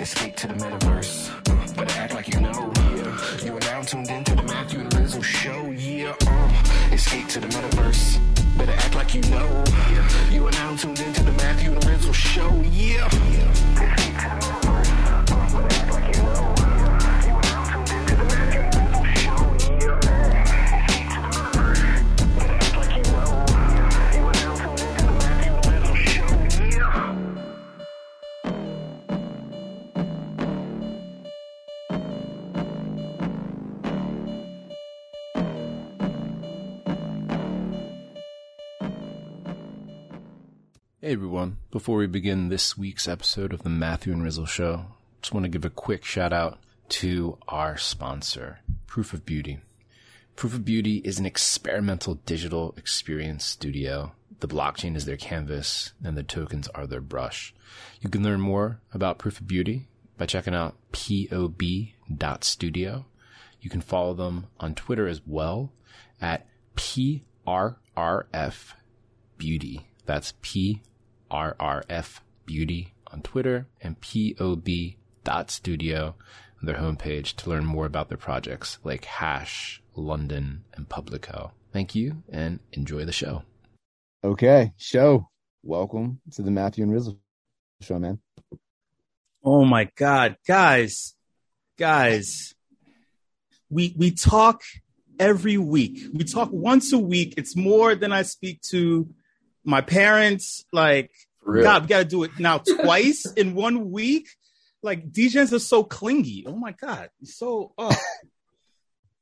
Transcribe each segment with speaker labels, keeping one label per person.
Speaker 1: Escape to the metaverse. Uh, better act like you know. Yeah. You are now tuned into the Matthew and Rizzle show. Yeah. Uh, escape to the metaverse. Better act like you know. Yeah. You are now tuned into the Matthew and Rizzle show. Yeah. Escape
Speaker 2: Hey everyone, before we begin this week's episode of the Matthew and Rizzle Show, just want to give a quick shout out to our sponsor, Proof of Beauty. Proof of Beauty is an experimental digital experience studio. The blockchain is their canvas and the tokens are their brush. You can learn more about Proof of Beauty by checking out pob.studio. You can follow them on Twitter as well at PRRF Beauty. That's PRRF Beauty on Twitter and POB.studio on their homepage to learn more about their projects like Hash, London, and Publico. Thank you and enjoy the show.
Speaker 3: Okay, show. Welcome to the Matthew and Rizzle show, man.
Speaker 4: Oh my God, guys, guys, we we talk every week. We talk once a week. It's more than I speak to my parents. Like. God, we got to do it now twice in one week. Like, DJs are so clingy. Oh my God, so oh.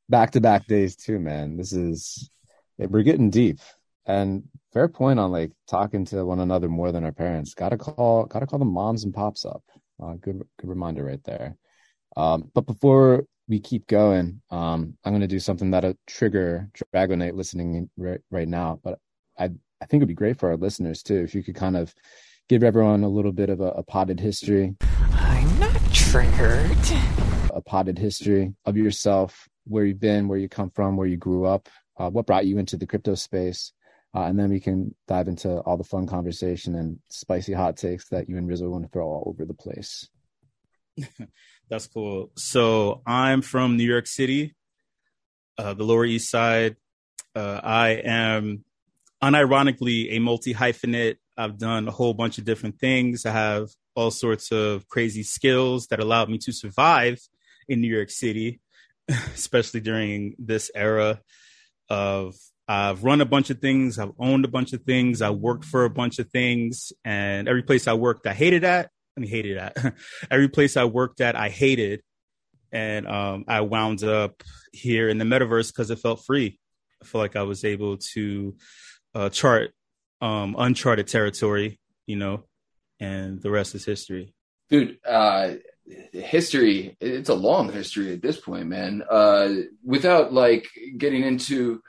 Speaker 3: Back to back days too, man. This is we're getting deep. And fair point on like talking to one another more than our parents. Gotta call gotta call the moms and pops up. Uh, good good reminder right there. Um, but before we keep going, um, I'm gonna do something that'll trigger Dragonate listening right, right now. But I I think it'd be great for our listeners too if you could kind of give everyone a little bit of a, a potted history,
Speaker 5: I'm not triggered.
Speaker 3: a potted history of yourself, where you've been, where you come from, where you grew up, uh, what brought you into the crypto space, uh, and then we can dive into all the fun conversation and spicy hot takes that you and Rizzle want to throw all over the place.
Speaker 4: That's cool. So I'm from New York City, uh, the Lower East Side. Uh, I am unironically a multi hyphenate. I've done a whole bunch of different things. I have all sorts of crazy skills that allowed me to survive in New York City, especially during this era of I've run a bunch of things, I've owned a bunch of things, I worked for a bunch of things, and every place I worked I hated at. I mean hated at. every place I worked at I hated. And um, I wound up here in the metaverse because it felt free. I feel like I was able to uh, chart um, uncharted territory, you know, and the rest is history.
Speaker 6: dude uh history it's a long history at this point man uh without like getting into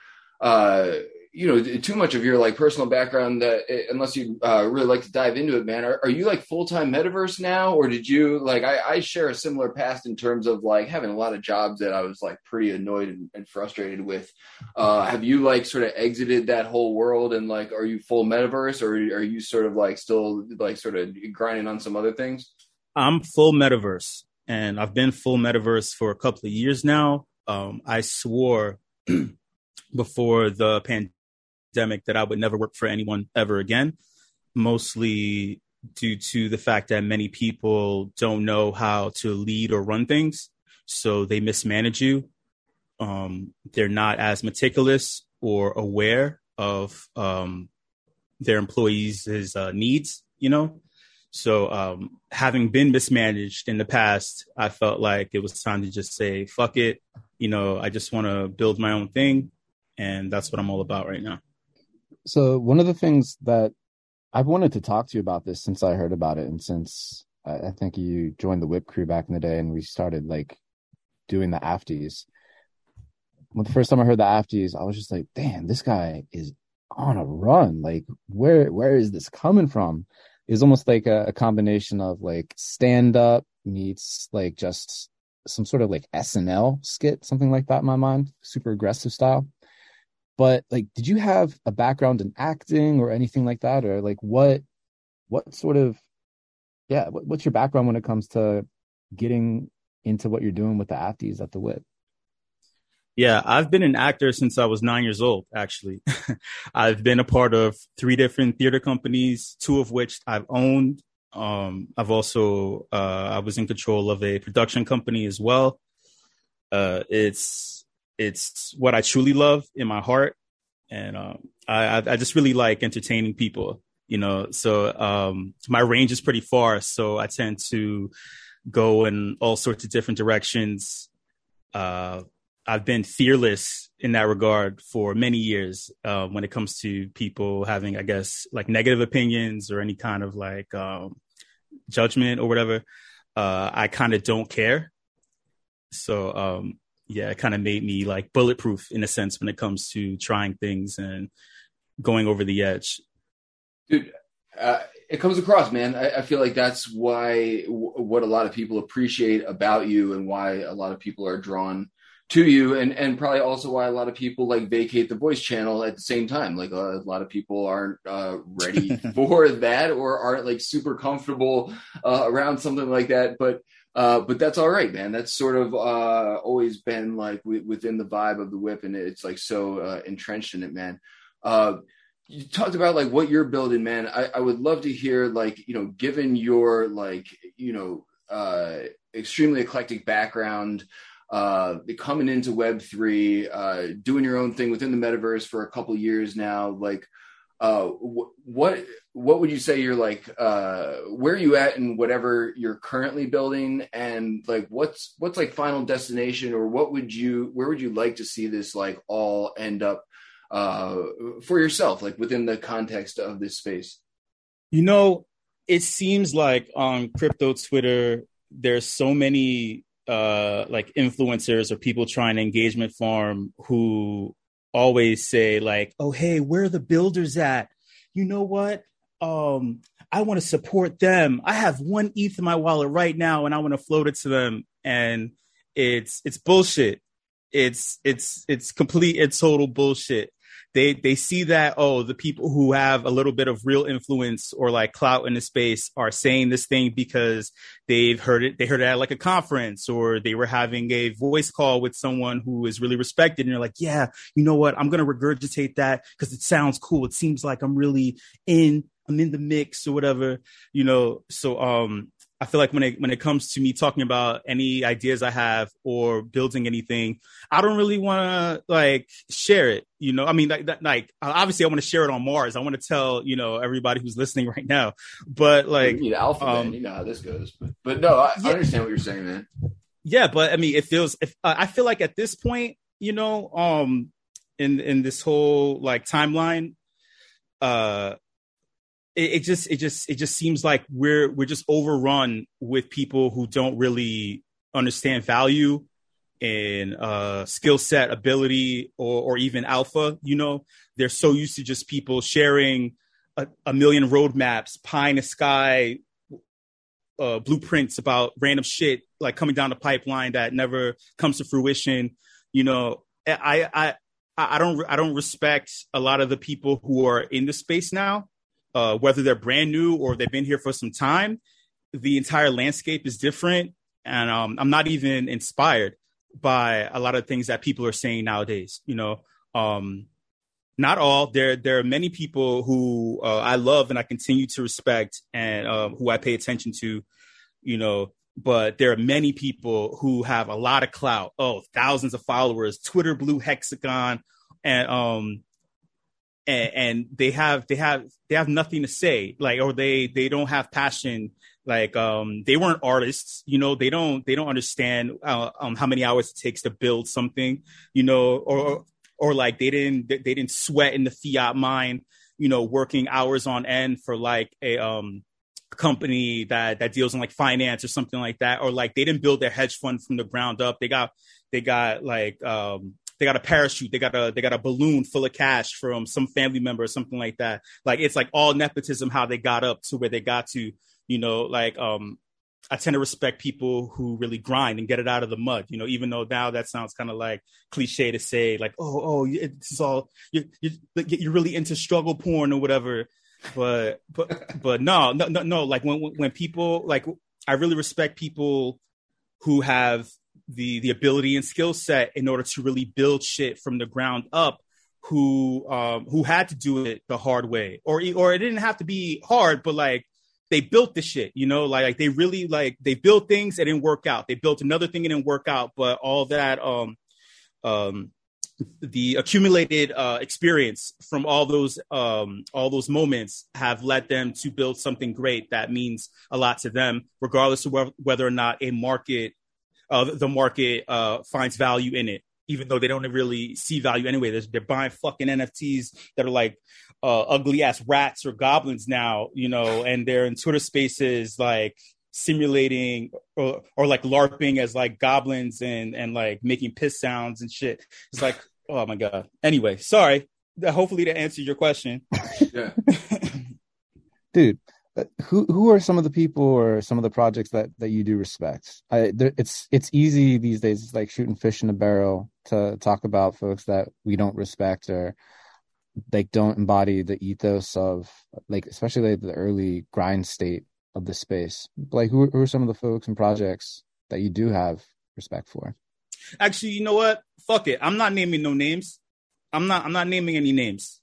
Speaker 6: uh you know too much of your like personal background that unless you uh really like to dive into it man are, are you like full-time metaverse now? Or did you like I, I share a similar past in terms of like having a lot of jobs that i was like pretty annoyed and, and frustrated with. Uh have you like sort of exited that whole world and like are you full metaverse? Or are you sort of like still like sort of grinding on some other things?
Speaker 4: I'm full metaverse, and I've been full metaverse for a couple of years now. Um, I swore before the pandemic that I would never work for anyone ever again, mostly due to the fact that many people don't know how to lead or run things, so they mismanage you. Um, they're not as meticulous or aware of um, their employees' uh, needs, you know. So, um, having been mismanaged in the past, I felt like it was time to just say, fuck it. You know, I just want to build my own thing. And that's what I'm all about right now.
Speaker 3: So one of the things that I've wanted to talk to you about this since I heard about it, and since I, I think you joined the WIP Crew back in the day, and we started like doing the afties. When the first time I heard the afties, I was just like, "Damn, this guy is on a run! Like, where where is this coming from?" It's almost like a, a combination of like stand up meets like just some sort of like SNL skit, something like that in my mind, super aggressive style but like did you have a background in acting or anything like that or like what what sort of yeah what, what's your background when it comes to getting into what you're doing with the Afties at the WIP?
Speaker 4: Yeah, I've been an actor since I was nine years old, actually. I've been a part of three different theater companies, two of which I've owned. Um, I've also, uh, I was in control of a production company as well. Uh, it's, it's what I truly love in my heart. And, um, I, I just really like entertaining people, you know, so, um, my range is pretty far. So I tend to go in all sorts of different directions. Uh, I've been fearless in that regard for many years uh, when it comes to people having, I guess, like negative opinions or any kind of like um, judgment or whatever. Uh, I kind of don't care. So um, yeah, it kind of made me like bulletproof in a sense when it comes to trying things and going over the edge.
Speaker 6: Dude, uh, it comes across, man. I, I, feel like that's why w- what a lot of people appreciate about you and why a lot of people are drawn to you and and probably also why a lot of people like vacate the voice channel at the same time like a, a lot of people aren't uh, ready for that or aren't like super comfortable uh, around something like that but uh, but that's all right man that's sort of uh, always been like w- within the vibe of the WIP and it's like so uh, entrenched in it man uh, you talked about like what you're building man I, I would love to hear like you know given your like you know extremely eclectic background uh, coming into Web three, uh, doing your own thing within the metaverse for a couple years now. Like, uh, what what would you say you're like? Uh, where are you at in whatever you're currently building, and like what's what's like final destination, or what would you where would you like to see this like all end up uh, for yourself, like within the context of this space?
Speaker 4: You know, it seems like on crypto Twitter, there's so many uh, like influencers or people trying to engagement farm who always say like, "Oh, hey, where are the builders at? You know what? Um, I want to support them. I have one ETH in my wallet right now, and I want to float it to them." And it's it's bullshit. It's it's it's complete and total bullshit they they see that oh the people who have a little bit of real influence or like clout in the space are saying this thing because they've heard it they heard it at like a conference or they were having a voice call with someone who is really respected and you're like yeah you know what? I'm going to regurgitate that because it sounds cool. It seems like i'm really in i'm in the mix or whatever you know? So um I feel like when it when it comes to me talking about any ideas I have or building anything, I don't really want to like share it. You know, I mean, like, like obviously I want to share it on Mars. I want to tell you know everybody who's listening right now. But like,
Speaker 6: you need alpha, um, man. You know how this goes. But, but no, I, yeah. I, understand what you're saying, man.
Speaker 4: Yeah, but I mean, it feels. If uh, I feel like at this point, you know, um, in in this whole like timeline, uh it, it just it just it just seems like we're we're just overrun with people who don't really understand value and uh, skill set, ability, or, or even alpha. You know, they're so used to just people sharing a, a million roadmaps, pie in the sky, uh, blueprints about random shit like coming down the pipeline that never comes to fruition. You know, I I I don't I don't respect a lot of the people who are in the space now uh, whether they're brand new or they've been here for some time, the entire landscape is different. And um, I'm not even inspired by a lot of things that people are saying nowadays. You know, um, not all. There, there are many people who uh, I love and I continue to respect and uh, who I pay attention to. You know, but there are many people who have a lot of clout. Oh, thousands of followers, Twitter blue hexagon, and um, and, and they have they have they have nothing to say. Like or they they don't have passion. Like um they weren't artists you know they don't they don't understand uh, um how many hours it takes to build something you know or or like they didn't they didn't sweat in the fiat mine you know working hours on end for like a um company that that deals in like finance or something like that. Or like they didn't build their hedge fund from the ground up. They got they got like um they got a parachute, they got a they got a balloon full of cash from some family member or something like that. Like it's like all nepotism how they got up to where they got to, you know, like um I tend to respect people who really grind and get it out of the mud, you know, even though now that sounds kind of like cliche to say, like, oh, oh, this is all, you're, you're, you're really into struggle porn or whatever. But, but, but no, no, no, no. Like when, when people, like, I really respect people who have the the ability and skill set in order to really build shit from the ground up who um who had to do it the hard way. Or or it didn't have to be hard but like they built the shit you know? Like, like they really like they built things it didn't work out. They built another thing it didn't work out but all that um um the accumulated uh, experience from all those um, all those moments have led them to build something great that means a lot to them, regardless of wh- whether or not a market uh, the market uh, finds value in it, even though they don't really see value anyway. They're, they're buying fucking NFTs that are like uh, ugly ass rats or goblins now, you know, and they're in Twitter spaces like simulating or, or like larping as like goblins and and like making piss sounds and shit it's like oh my god anyway sorry hopefully to answer your question
Speaker 6: Yeah.
Speaker 3: dude who who are some of the people or some of the projects that that you do respect? I, there, it's it's easy these days it's like shooting fish in a barrel to talk about folks that we don't respect or like don't embody the ethos of like especially like the early grind state of the space. Like who, who are some of the folks and projects that you do have respect for?
Speaker 4: Actually you know what? Fuck it. I'm not naming no names. I'm not i'm not naming any names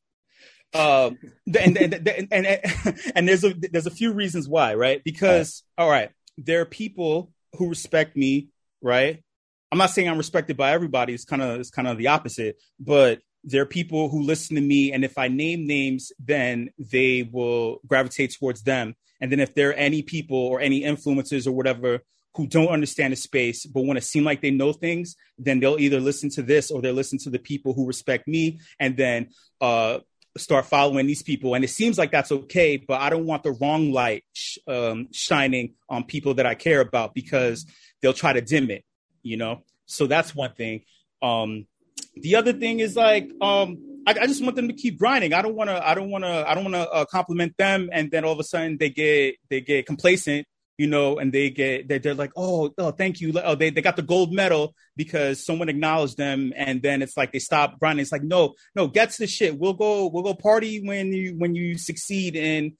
Speaker 4: um and and, and and and there's a there's a few reasons why right? Because all right there are people who respect me right? I'm not saying i'm respected by everybody. It's kind of it's kind of the opposite. But there are people who listen to me and if i name names then they will gravitate towards them. And then if there are any people or any influencers or whatever who don't understand the space but want to seem like they know things then they'll either listen to this or they'll listen to the people who respect me. And then uh start following these people and it seems like that's okay but i don't want the wrong light sh- um, shining on people that i care about because they'll try to dim it you know so that's one thing um the other thing is like um I, I just want them to keep grinding. I don't want to. I don't want to. I don't want to uh, compliment them, and then all of a sudden they get they get complacent, you know, and they get they're, they're like, oh, oh, thank you. Oh, they they got the gold medal because someone acknowledged them, and then it's like they stop grinding. It's like, no, no, get to the shit. We'll go. We'll go party when you when you succeed in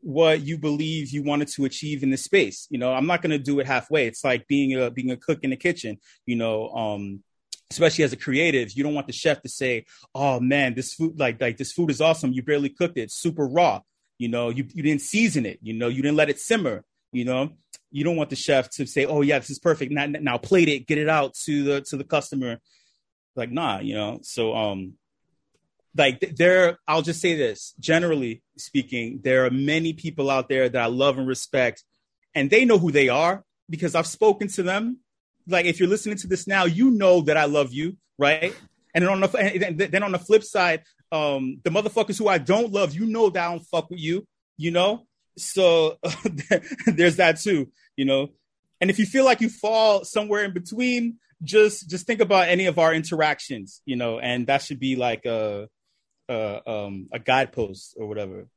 Speaker 4: what you believe you wanted to achieve in the space. You know, I'm not to do it halfway. It's like being a being a cook in the kitchen. You know, um, especially as a creative, you don't want the chef to say, "Oh man, this food like like this food is awesome. You barely cooked it. Super raw. You know, you you didn't season it. You know, you didn't let it simmer. You know, you don't want the chef to say, "Oh yeah, this is perfect. Now now plate it, get it out to the to the customer." Like, nah, you know. So um, like there, I'll just say this. Generally speaking, there are many people out there that I love and respect, and they know who they are because I've spoken to them like if you're listening to this now, you know that I love you, right? And then on the and then on the flip side, um, the motherfuckers who I don't love, you know that I don't fuck with you, you know. So there's that too, you know. And if you feel like you fall somewhere in between, just just think about any of our interactions, you know, and that should be like a a, um, a guidepost or whatever.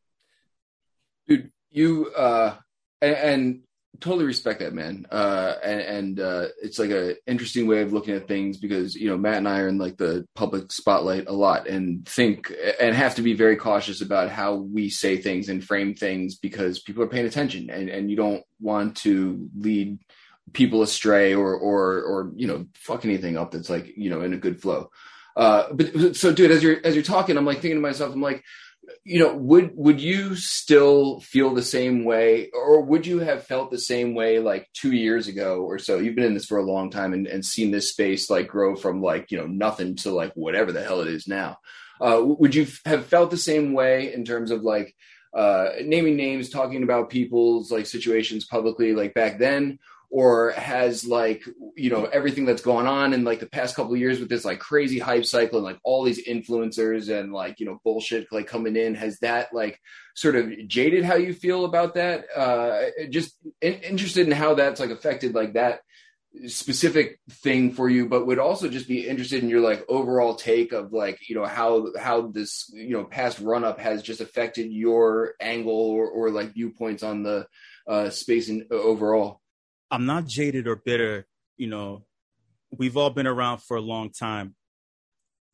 Speaker 6: dude you uh and, and totally respect that man. Uh and, and uh it's like a interesting way of looking at things because you know matt and i are in like the public spotlight a lot and think and have to be very cautious about how we say things and frame things because people are paying attention and and you don't want to lead people astray or or or you know fuck anything up that's like you know in a good flow. Uh but so dude as you're as you're talking i'm like thinking to myself i'm like you know would would you still feel the same way or would you have felt the same way like two years ago or so? You've been in this for a long time and, and seen this space like grow from like you know nothing to like whatever the hell it is now. Uh, would you have felt the same way in terms of like uh, naming names talking about people's like situations publicly like back then or has like you know everything that's gone on in like the past couple of years with this like crazy hype cycle and like all these influencers and like you know bullshit like coming in has that like sort of jaded how you feel about that? Uh just in- interested in how that's like affected like that specific thing for you but would also just be interested in your like overall take of like you know how how this you know past run up has just affected your angle or, or like viewpoints on the uh space and overall
Speaker 4: I'm not jaded or bitter. You know, we've all been around for a long time.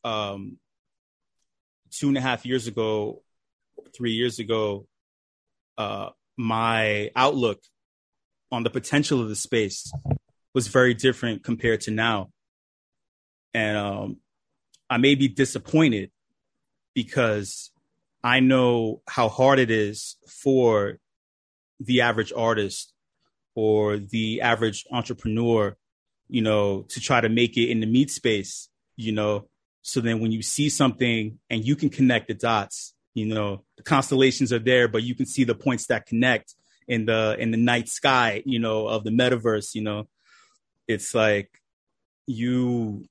Speaker 4: Um, two and a half years ago, three years ago, uh, my outlook on the potential of the space was very different compared to now. And um, I may be disappointed because I know how hard it is for the average artist or the average entrepreneur, you know, to try to make it in the meat space, you know. So then when you see something and you can connect the dots, you know, the constellations are there, but you can see the points that connect in the in the night sky, you know, of the metaverse, you know. It's like you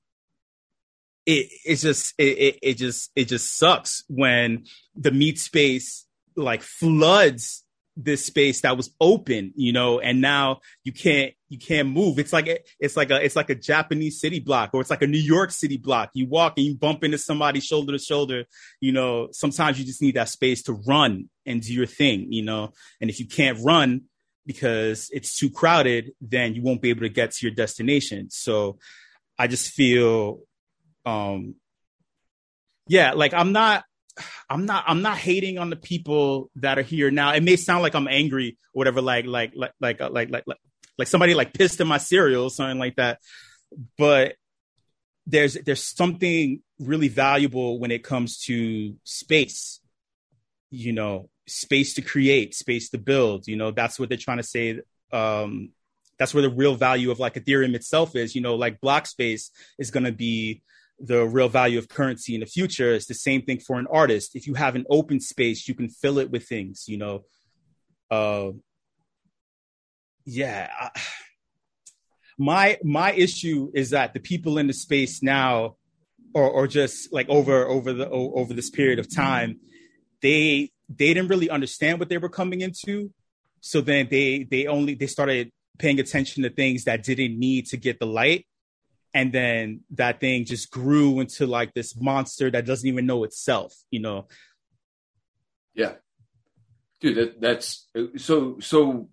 Speaker 4: it it's just it, it, it just it just sucks when the meat space like floods this space that was open, you know, and now you can't you can't move. It's like it's like a it's like a Japanese city block or it's like a New York city block. You walk and you bump into somebody shoulder to shoulder. You know, sometimes you just need that space to run and do your thing, you know. And if you can't run because it's too crowded, then you won't be able to get to your destination. So I just feel um yeah, like I'm not I'm not I'm not hating on the people that are here now. It may sound like I'm angry or whatever, like like like like uh, like like like, like somebody like pissed in my cereal or something like that. But there's there's something really valuable when it comes to space. You know, space to create, space to build. You know, that's what they're trying to say. Um, that's where the real value of like Ethereum itself is. You know, like block space is going to be the real value of currency in the future. It's the same thing for an artist. If you have an open space, you can fill it with things, you know. Uh, yeah. My my issue is that the people in the space now or or just like over over the over this period of time, they they didn't really understand what they were coming into. So then they they only they started paying attention to things that didn't need to get the light and then that thing just grew into like this monster that doesn't even know itself you know?
Speaker 6: Yeah. Dude that, that's so so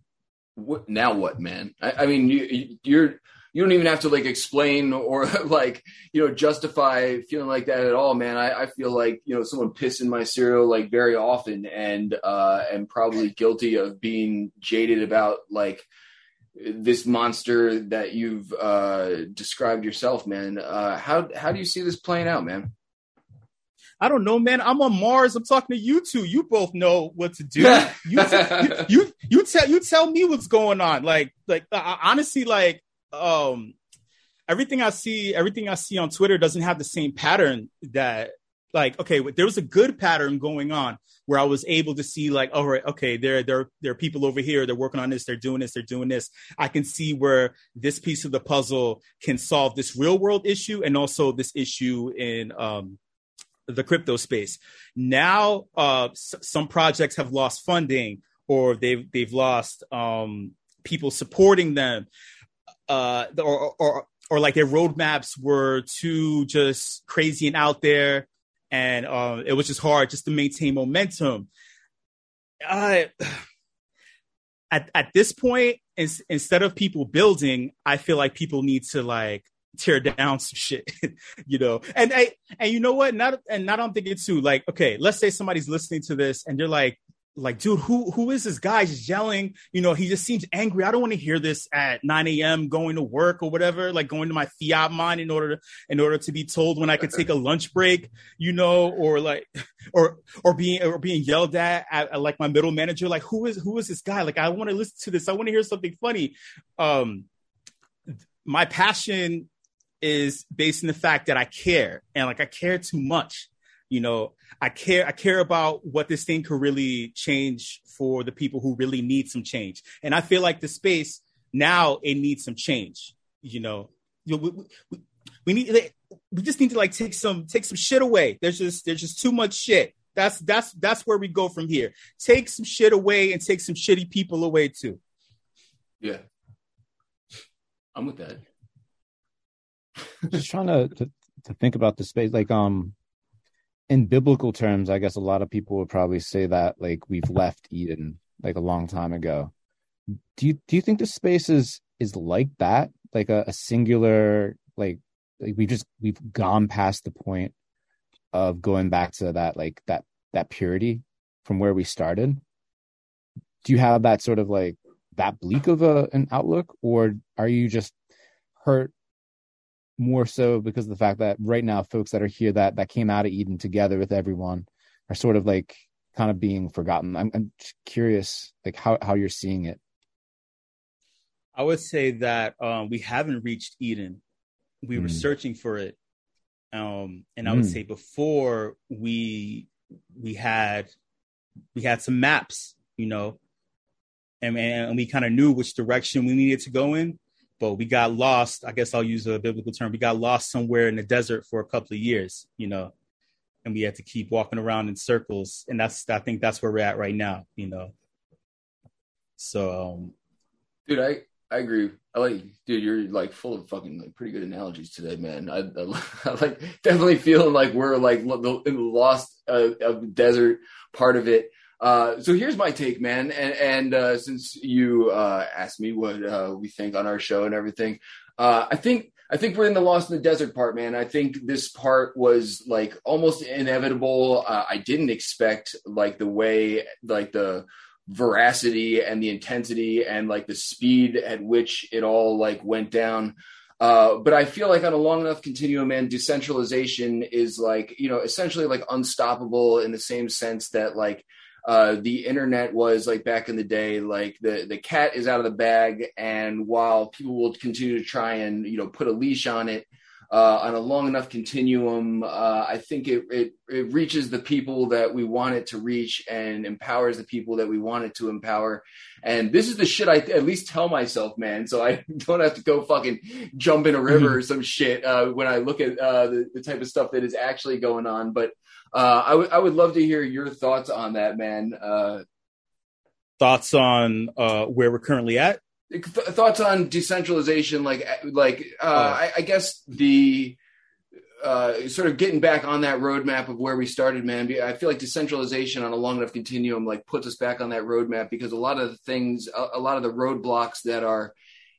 Speaker 6: what now what man? I, I mean you you're you don't even have to like explain or like you know justify feeling like that at all man. I, I feel like you know someone pissed in my cereal like very often and uh and probably guilty of being jaded about like this monster that you've uh, described yourself, man. Uh, how how do you see this playing out, man?
Speaker 4: I don't know, man. I'm on Mars. I'm talking to you two. You both know what to do. you, t- you, you, you tell you tell me what's going on. Like like uh, honestly, like um, everything I see, everything I see on Twitter doesn't have the same pattern that like okay, there was a good pattern going on where I was able to see like, all right, okay, there, there, there are people over here. They're working on this. They're doing this. They're doing this. I can see where this piece of the puzzle can solve this real world issue and also this issue in, um, the crypto space. Now, uh, s- some projects have lost funding or they've, they've lost, um, people supporting them, uh, or, or, or like their roadmaps were too just crazy and out there and uh, it was just hard just to maintain momentum. At at this point, in, instead of people building, I feel like people need to like tear down some shit, you know. And I and you know what? Not and not I'm thinking too. Like, okay, let's say somebody's listening to this and they're like, like, dude, who who is this guy just yelling? You know, he just seems angry. I don't want to hear this at 9 a.m. going to work or whatever, like going to my fiat mine in order to in order to be told when I could take a lunch break, you know, or like or or being or being yelled at, at, at like my middle manager, like who is who is this guy? Like I want to listen to this. I want to hear something funny. Um my passion is based in the fact that I care and like I care too much you know i care i care about what this thing could really change for the people who really need some change. And i feel like the space now it needs some change you know. We, we, we need we just need to like take some take some shit away. There's just there's just too much shit. That's that's that's where we go from here. Take some shit away and take some shitty people away too.
Speaker 6: Yeah. I'm with that.
Speaker 3: Just trying to, to to think about the space. Like um in biblical terms, I guess a lot of people would probably say that like we've left Eden like a long time ago. Do you do you think the space is is like that, like a, a singular like like we just we've gone past the point of going back to that like that that purity from where we started? Do you have that sort of like that bleak of a an outlook, or are you just hurt more so because of the fact that right now folks that are here that that came out of Eden together with everyone are sort of like kind of being forgotten. I'm, I'm curious like how how you're seeing it.
Speaker 4: I would say that um, we haven't reached Eden. We mm. were searching for it, um, and I would mm. say before we we had we had some maps, you know, and and we kind of knew which direction we needed to go in, but we got lost. I guess I'll use a biblical term. We got lost somewhere in the desert for a couple of years, you know, and we had to keep walking around in circles, and that's I think that's where we're at right now, you know. So, um,
Speaker 6: dude, I I agree. I like, dude, you're like full of fucking like pretty good analogies today, man. I, I, I like definitely feeling like we're like in the lost uh, desert part of it. Uh, so here's my take, man. And, and uh, since you uh, asked me what uh, we think on our show and everything, uh, I think I think we're in the lost in the desert part, man. I think this part was like almost inevitable. I didn't expect like the way like the veracity and the intensity and like the speed at which it all like went down. Uh, but I feel like on a long enough continuum, man, decentralization is like, you know, essentially like unstoppable in the same sense that like uh, the internet was like back in the day, like the, the cat is out of the bag. And while people will continue to try and, you know, put a leash on it, uh, on a long enough continuum, uh, I think it, it, it reaches the people that we want it to reach and empowers the people that we want it to empower. And this is the shit I at least tell myself, man, so I don't have to go fucking jump in a river mm-hmm. or some shit uh, when I look at uh, the, the type of stuff that is actually going on. But uh, I would I would love to hear your thoughts on that, man. Uh,
Speaker 4: thoughts on where we're currently at
Speaker 6: Th- thoughts on decentralization like like uh, oh. I, I, guess the uh, sort of getting back on that roadmap of where we started man i feel like decentralization on a long enough continuum like puts us back on that roadmap because a lot of the things a, a lot of the roadblocks that are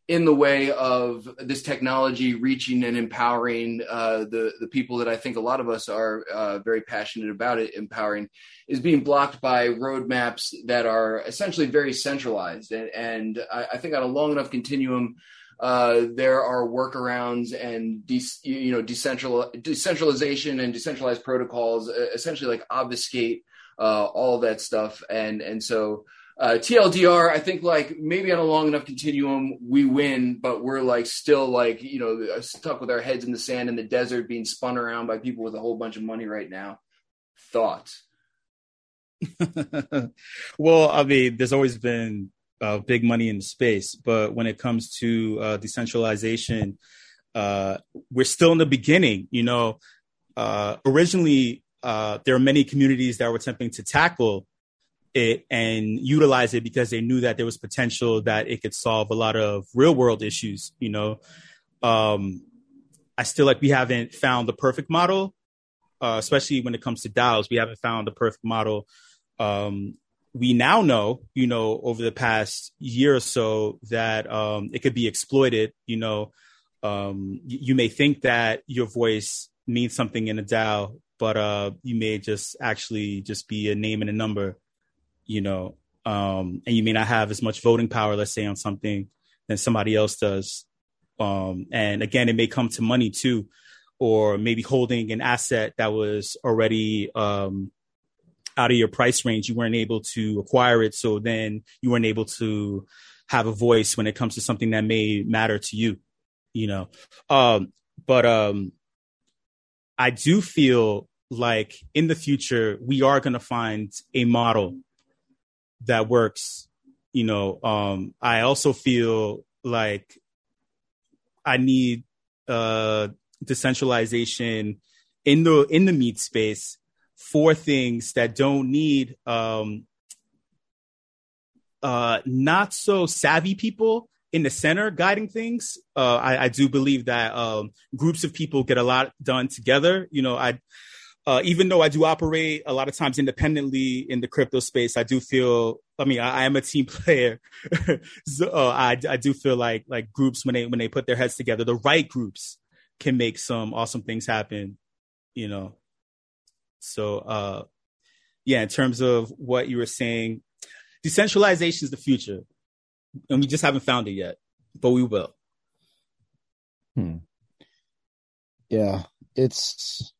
Speaker 6: in the way of this technology reaching and empowering uh, the the people that I think a lot of us are uh, very passionate about it empowering is being blocked by roadmaps that are essentially very centralized. And, and I, I, think on a long enough continuum uh, there are workarounds and de- you know decentral decentralization and decentralized protocols essentially like obfuscate uh, all that stuff. And and so uh, TLDR, I think like maybe on a long enough continuum, we win, but we're like still like, you know, stuck with our heads in the sand in the desert being spun around by people with a whole bunch of money right now. Thoughts?
Speaker 4: well, I mean, there's always been uh, big money in space, but when it comes to uh, decentralization, uh, we're still in the beginning. You know, uh, originally, uh, there are many communities that were attempting to tackle it and utilize it because they knew that there was potential that it could solve a lot of real world issues. You know, um, I still like we haven't found the perfect model, uh, especially when it comes to DAOs. We haven't found the perfect model. Um, we now know, you know, over the past year or so that um, it could be exploited. You know, um, you, you may think that your voice means something in a DAO, but uh, you may just actually just be a name and a number you know, um, and you may not have as much voting power, let's say, on something than somebody else does. Um, and again, it may come to money too, or maybe holding an asset that was already um, out of your price range. You weren't able to acquire it, so then you weren't able to have a voice when it comes to something that may matter to you. You know, um, but um, I do feel like in the future we are going to find a model that works. You know, um, I also feel like I need uh, decentralization in the in the meat space for things that don't need um, uh, not so savvy people in the center guiding things. Uh, I, I, do believe that um, groups of people get a lot done together. You know, I uh, even though I do operate a lot of times independently in the crypto space, I do feel. I mean, I, I am a team player, so uh, I, I do feel like like groups when they when they put their heads together, the right groups can make some awesome things happen. You know, so uh, yeah. In terms of what you were saying, decentralization is the future, and we just haven't found it yet, but we will.
Speaker 3: Hmm. Yeah, it's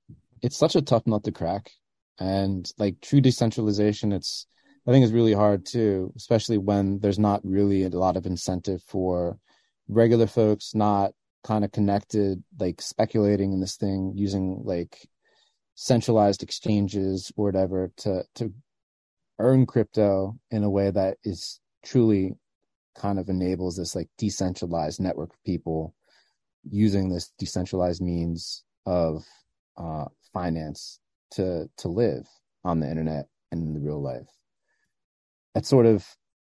Speaker 3: it's such a tough nut to crack, and like true decentralization, it's I think is really hard too, especially when there's not really a lot of incentive for regular folks not kind of connected, like speculating in this thing using like centralized exchanges or whatever to to earn crypto in a way that is truly kind of enables this like decentralized network of people using this decentralized means of uh, finance to to live on the internet and in the real life. That's sort of,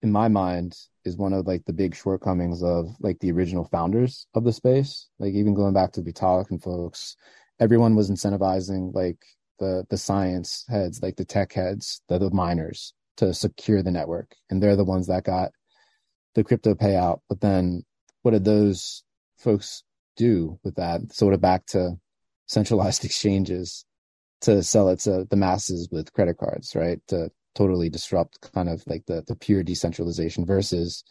Speaker 3: in my mind, is one of like the big shortcomings of like the original founders of the space. Like even going back to Vitalik and folks, everyone was incentivizing like the the science heads, like the tech heads, the, the miners to secure the network, and they're the ones that got the crypto payout. But then, what did those folks do with that? Sort of back to centralized exchanges to sell it to the masses with credit cards, right? To totally disrupt kind of like the the pure decentralization versus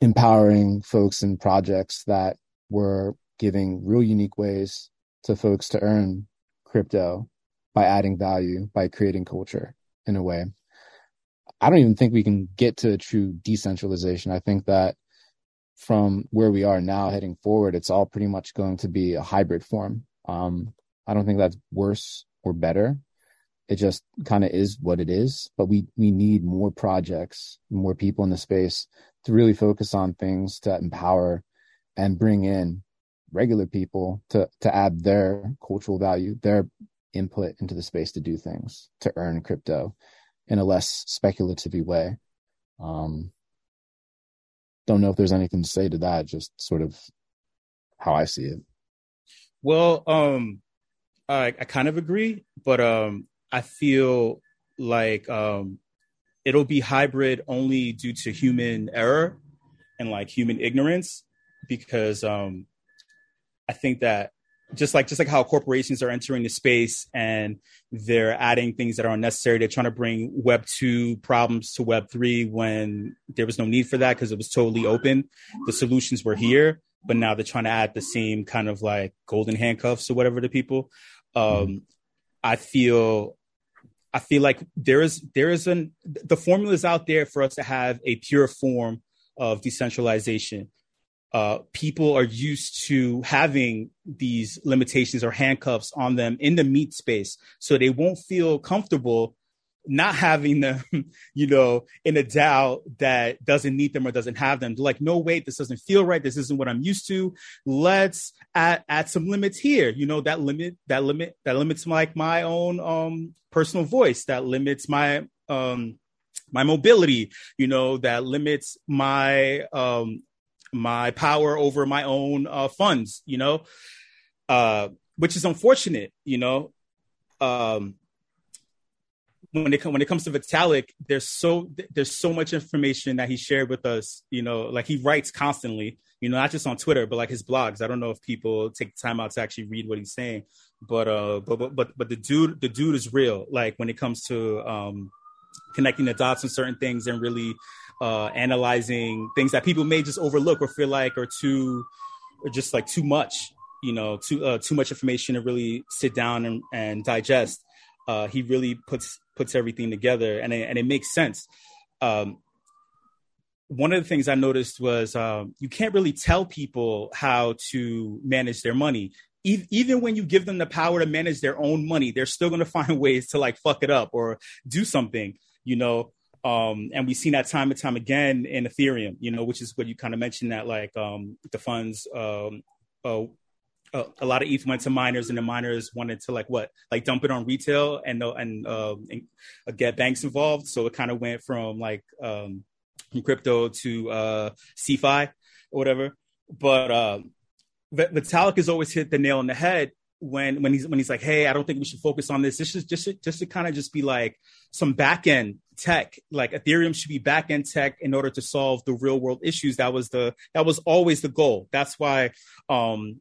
Speaker 3: empowering folks and projects that were giving real unique ways to folks to earn crypto by adding value, by creating culture in a way. I don't even think we can get to a true decentralization. I think that from where we are now heading forward, it's all pretty much going to be a hybrid form. Um, I don't think that's worse or better. It just kind of is what it is. But we we need more projects, more people in the space to really focus on things to empower and bring in regular people to to add their cultural value, their input into the space to do things to earn crypto in a less speculative way. Um, don't know if there's anything to say to that. Just sort of how I see it.
Speaker 4: Well, um, I, I kind of agree, but um, I feel like um, it'll be hybrid only due to human error and like human ignorance, because um, I think that just like just like how corporations are entering the space and they're adding things that are unnecessary they're trying to bring web 2 problems to web 3 when there was no need for that because it was totally open. The solutions were here but now they're trying to add the same kind of like golden handcuffs or whatever to people. Um i feel i feel like there is there is an the formula is out there for us to have a pure form of decentralization. Uh, people are used to having these limitations or handcuffs on them in the meat space, so they won't feel comfortable not having them, you know, in a DAO that doesn't need them or doesn't have them. Like, no, wait, this doesn't feel right. This isn't what I'm used to. Let's add add some limits here. You know, that limit, that limit, that limits like my own um personal voice, that limits my um my mobility, you know, that limits my um my power over my own uh, funds, you know, uh, which is unfortunate, you know. Um, when it comes when it comes to Vitalik, there's so there's so much information that he shared with us. You know, like he writes constantly. You know, not just on Twitter, but like his blogs. I don't know if people take time out to actually read what he's saying, but uh, but but but, but the dude the dude is real. Like when it comes to um, connecting the dots on certain things and really uh, analyzing things that people may just overlook or feel like are too, or just like too much, you know, too uh, too much information to really sit down and, and digest. Uh, he really puts puts everything together, and it, and it makes sense. Um, one of the things I noticed was um, you can't really tell people how to manage their money. Even when you give them the power to manage their own money, they're still going to find ways to like fuck it up or do something. You know, um, and we've seen that time and time again in Ethereum, you know, which is what you kind of mentioned that like um, the funds, um, uh, uh, a lot of ETH went to miners, and the miners wanted to like what, like dump it on retail and uh, and, and uh, get banks involved. So it kind of went from like um, from crypto to uh, CeFi or whatever. But uh, Vitalik has always hit the nail on the head when when he's when he's like, hey, I don't think we should focus on this. This is just just to kind of just be like some back end tech. Like Ethereum should be back end tech in order to solve the real world issues. That was the that was always the goal. That's why um,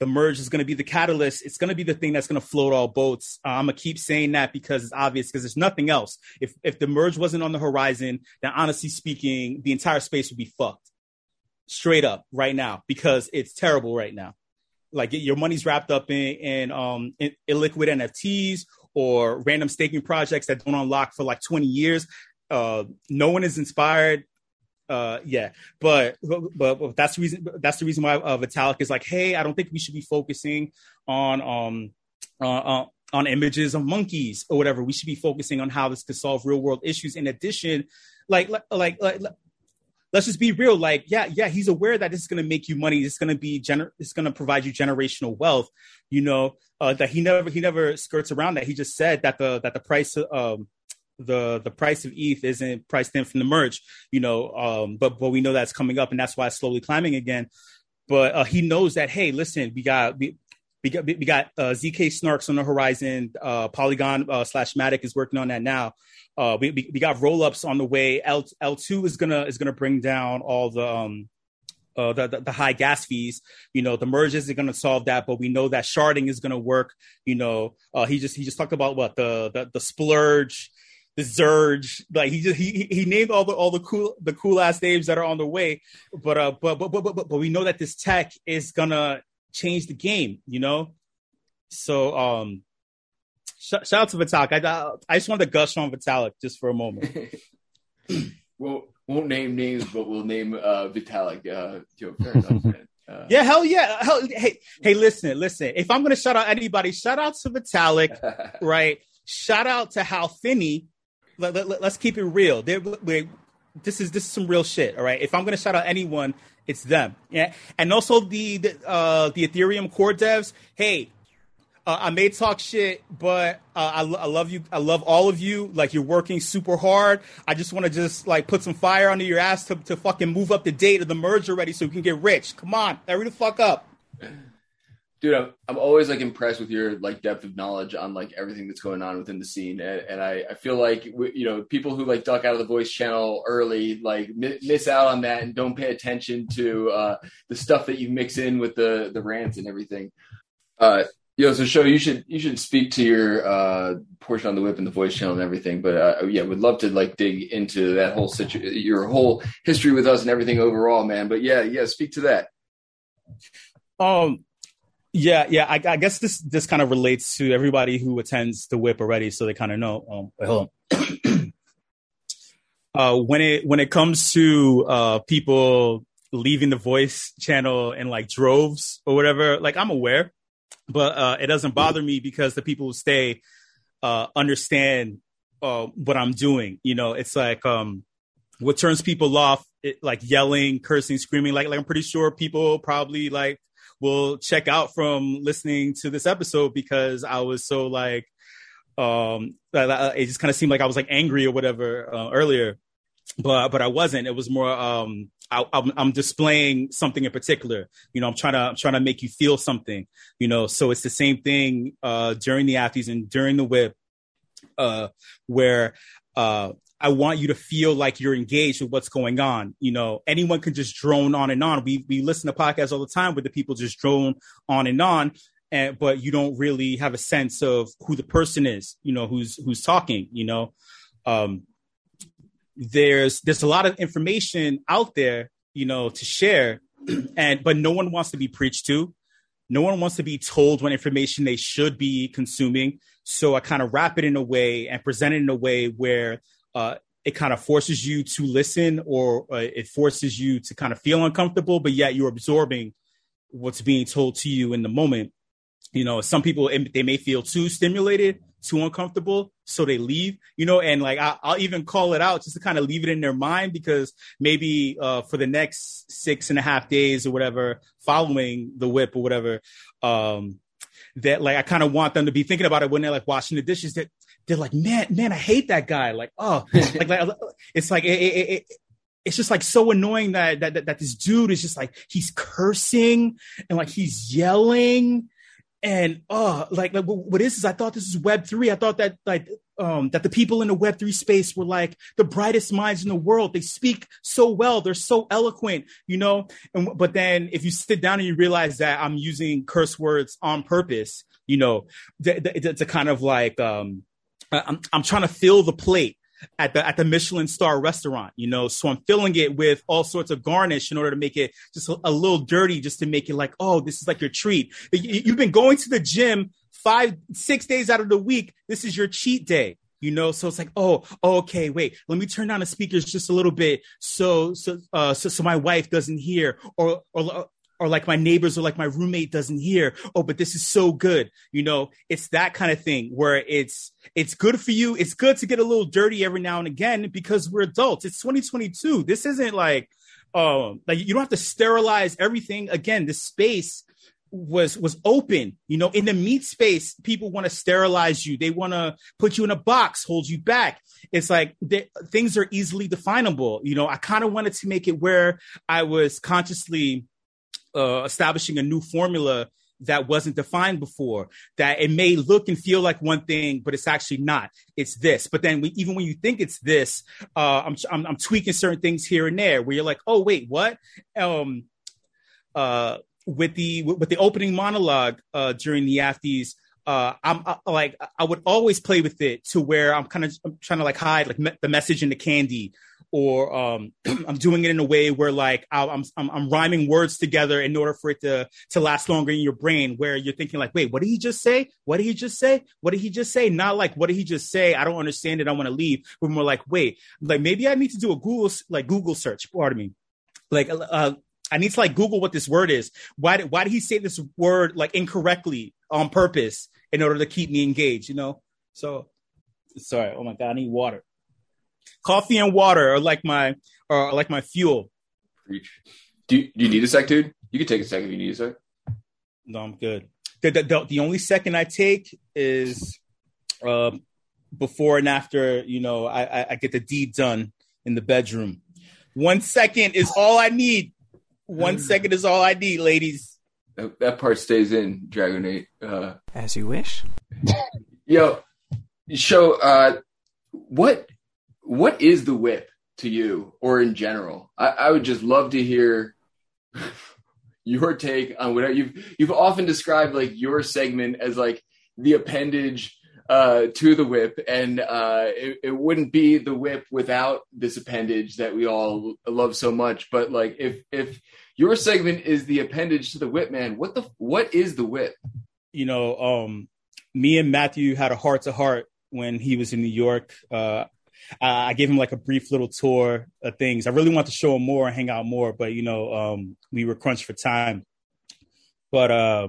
Speaker 4: the merge is going to be the catalyst. It's going to be the thing that's going to float all boats. Uh, I'm gonna keep saying that because it's obvious because there's nothing else. If if the merge wasn't on the horizon, then honestly speaking, the entire space would be fucked. straight up right now because it's terrible right now. Like your money's wrapped up in, in um in illiquid NFTs or random staking projects that don't unlock for like 20 years. Uh, no one is inspired. Uh, yeah, but, but, but that's the reason. That's the reason why uh, Vitalik is like, hey, I don't think we should be focusing on um uh, uh, on images of monkeys or whatever. We should be focusing on how this could solve real world issues. In addition, like like like, like let's just be real. Like, yeah, yeah, he's aware that this is going to make you money. It's going to be gener- it's going to provide you generational wealth. You know uh, that he never he never skirts around that. He just said that the that the price um the the price of ETH isn't priced in from the merge. You know, um, but but we know that's coming up, and that's why it's slowly climbing again. But uh, he knows that hey, listen, we got we, we got we got uh, zk snarks on the horizon. Uh, Polygon uh, slash Matic is working on that now. Uh, we, we, we got rollups on the way. L L two is gonna is gonna bring down all the um uh, the, the, the high gas fees. You know, the merge isn't going to solve that, but we know that sharding is going to work. You know, uh, he just he just talked about what the the, the splurge, the zurge. Like he just he he named all the all the cool the cool ass names that are on the way. But uh, but but but but, but we know that this tech is gonna change the game. You know, so um. Shout, out to Vitalik. I, I just wanted to gush on Vitalik just for a moment.
Speaker 6: well, won't name names, but we'll name uh, Vitalik. Uh, yo, fair enough, man. Uh,
Speaker 4: yeah, hell yeah. Hell, hey, hey, listen, listen. If I'm gonna shout out anybody, shout out to Vitalik, right? Shout out to Hal Finney. Let, us let, keep it real. This is this is some real shit. All right. If I'm gonna shout out anyone, it's them. Yeah. And also the the, uh, the Ethereum core devs. Hey, uh, I may talk shit, but uh, I, I love you. I love all of you. Like you're working super hard. I just want to just like put some fire under your ass to, to fucking move up the date of the merge already so we can get rich. Come on, hurry the fuck up.
Speaker 6: Dude, I'm, I'm always like impressed with your like depth of knowledge on like everything that's going on within the scene, and, and I, I feel like you know people who like duck out of the voice channel early like miss out on that and don't pay attention to uh, the stuff that you mix in with the the rants and everything. Uh, Yo, so Sho you should you should speak to your uh, portion on the WIP and the voice channel and everything. But uh, yeah, would love to like dig into that whole situation, your whole history with us and everything overall, man. But yeah, yeah, speak to that.
Speaker 4: Um, yeah, yeah. I, I guess this this kind of relates to everybody who attends the WIP already, so they kind of know. Um, hold on. uh, when it when it comes to uh people leaving the voice channel in like droves or whatever, like I'm aware but uh, it doesn't bother me because the people who stay uh, understand uh, what I'm doing. You know, it's like um, what turns people off, it, like yelling, cursing, screaming. Like, like I'm pretty sure people probably like will check out from listening to this episode because I was so like, um, it just kind of seemed like I was like angry or whatever uh, earlier, but but I wasn't. It was more um, I, am I'm displaying something in particular. You know, I'm trying to I'm trying to make you feel something. You know, so it's the same thing uh, during the afties and during the WIP, uh, where uh, I want you to feel like you're engaged with what's going on. You know, anyone can just drone on and on. We we listen to podcasts all the time where the people just drone on and on, and but you don't really have a sense of who the person is. You know, who's who's talking. You know, um, there's there's a lot of information out there, you know, to share, and but no one wants to be preached to. No one wants to be told what information they should be consuming. So I kind of wrap it in a way and present it in a way where uh, it kind of forces you to listen or uh, it forces you to kind of feel uncomfortable, but yet you're absorbing what's being told to you in the moment. You know, some people, they may feel too stimulated too uncomfortable, so they leave. You know, and like I, will even call it out just to kind of leave it in their mind because maybe uh, for the next six and a half days or whatever following the WIP or whatever, um, that like I kind of want them to be thinking about it when they're like washing the dishes. That they're like, man, man, I hate that guy. Like, oh, like, like it's like it, it, it, it's just like so annoying that, that that this dude is just like he's cursing and like he's yelling. And oh, like, like what is this? I thought this is web 3 i thought that like um that the people in the web 3 space were like the brightest minds in the world. They speak so well. They're so eloquent you know? And but then if you sit down and you realize that i'm using curse words on purpose you know to, to kind of like um I'm, I'm trying to fill the plate at the at the Michelin star restaurant, you know. So I'm filling it with all sorts of garnish in order to make it just a, a little dirty, just to make it like, oh, this is like your treat. You, you've been going to the gym five, six days out of the week. This is your cheat day you know so it's like oh, oh okay wait let me turn down the speakers just a little bit so so uh so, so my wife doesn't hear or or or like my neighbors or like my roommate doesn't hear oh but this is so good. You know it's that kind of thing where it's it's good for you. It's good to get a little dirty every now and again because we're adults. It's 2022 this isn't like um like you don't have to sterilize everything. Again the space was was open. You know in the meat space people want to sterilize you. They want to put you in a box hold you back. It's like things are easily definable. You know i kind of wanted to make it where i was consciously uh, establishing a new formula that wasn't defined before that it may look and feel like one thing but it's actually not. It's this. But then we, even when you think it's this uh, I'm, I'm, I'm tweaking certain things here and there where you're like oh wait what? Um uh with the with the opening monologue uh during the afties uh, I'm uh, like I would always play with it to where I'm kind of trying to like hide like me- the message in the candy or um, I'm doing it in a way where like I'm, I'm I'm rhyming words together in order for it to to last longer in your brain. Where you're thinking like, wait, what did he just say? What did he just say? What did he just say? Not like what did he just say? I don't understand it. I want to leave. But more like, wait, like maybe I need to do a Google like Google search. Pardon me. Like uh, I need to like Google what this word is. Why did why did he say this word like incorrectly on purpose in order to keep me engaged? You know. So sorry. Oh my god, I need water coffee and water are like my are like my fuel.
Speaker 6: Preach. Do you, do you need a sec, dude? You can take a sec if you need a sec.
Speaker 4: No, I'm good. The, the, the only second I take is uh, before and after, you know, I, I get the deed done in the bedroom. One second is all I need. One mm. is all I need, ladies.
Speaker 6: That, that part stays in, Dragonate. Uh,
Speaker 5: As you wish.
Speaker 6: yo, Sho, uh, what what is the WIP to you or in general? I, I would just love to hear your take on whatever you've you've often described like your segment as like the appendage uh, to the WIP, and uh, it, it, wouldn't be the WIP without this appendage that we all love so much. But like, if if your segment is the appendage to the WIP, man, what the what is the WIP?
Speaker 4: You know, um, me and Matthew had a heart to heart when he was in New York. Uh, uh, I gave him like a brief little tour of things. I really want to show him more and hang out more, but you know, um, we were crunched for time. But uh,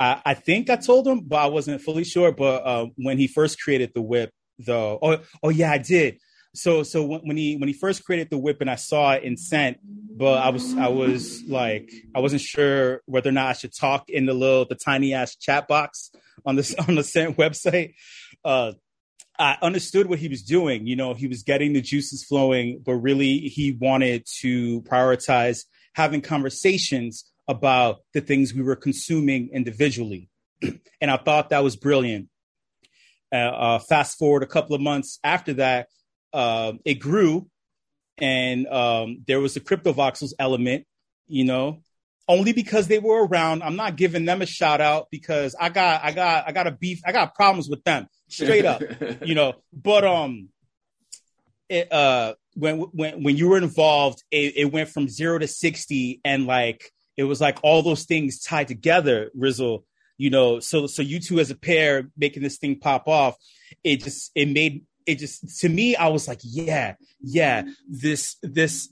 Speaker 4: I, I, think I told him, but I wasn't fully sure. But uh, when he first created the WIP, though, oh, oh yeah, I did. So, so when he when he first created the WIP and I saw it in Cent, but I was I was like I wasn't sure whether or not I should talk in the little the tiny ass chat box on this on the Cent website. Uh, I understood what he was doing. You know, he was getting the juices flowing, but really he wanted to prioritize having conversations about the things we were consuming individually. and I thought that was brilliant. Uh, uh, fast forward a couple of months after that, uh, it grew, and um, there was the Cryptovoxels element, you know, only because they were around. I'm not giving them a shout out because I got I got I got a beef. I got problems with them straight up, you know. But um, it, uh, when when when you were involved, it, it went from zero to sixty, and like it was like all those things tied together. Rizzle, you know. So so you two as a pair making this thing pop off, it just it made it just to me. I was like, yeah, yeah. This this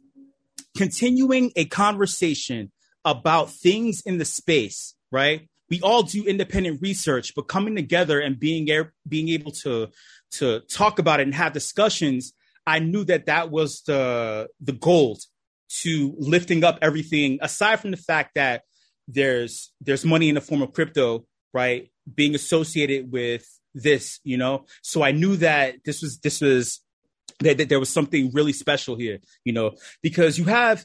Speaker 4: continuing a conversation about things in the space, right? We all do independent research, but coming together and being being able to to talk about it and have discussions, I knew that that was the the gold to lifting up everything. Aside from the fact that there's there's money in the form of crypto, right? Being associated with this, you know. So I knew that this was this was that, that there was something really special here, you know, because you have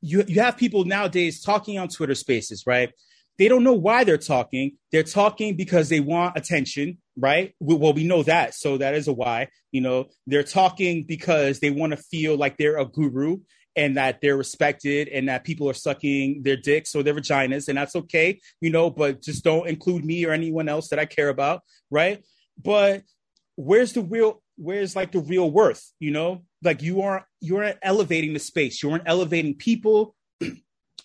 Speaker 4: you you have people nowadays talking on Twitter Spaces, right? They don't know why they're talking. They're talking because they want attention, right? Well, we know that, so that is a why. You know, they're talking because they want to feel like they're a guru and that they're respected and that people are sucking their dicks or their vaginas, and that's okay, you know. But just don't include me or anyone else that I care about, right? But where's the real where's like the real worth you know like you aren't you aren't elevating the space. You aren't elevating people.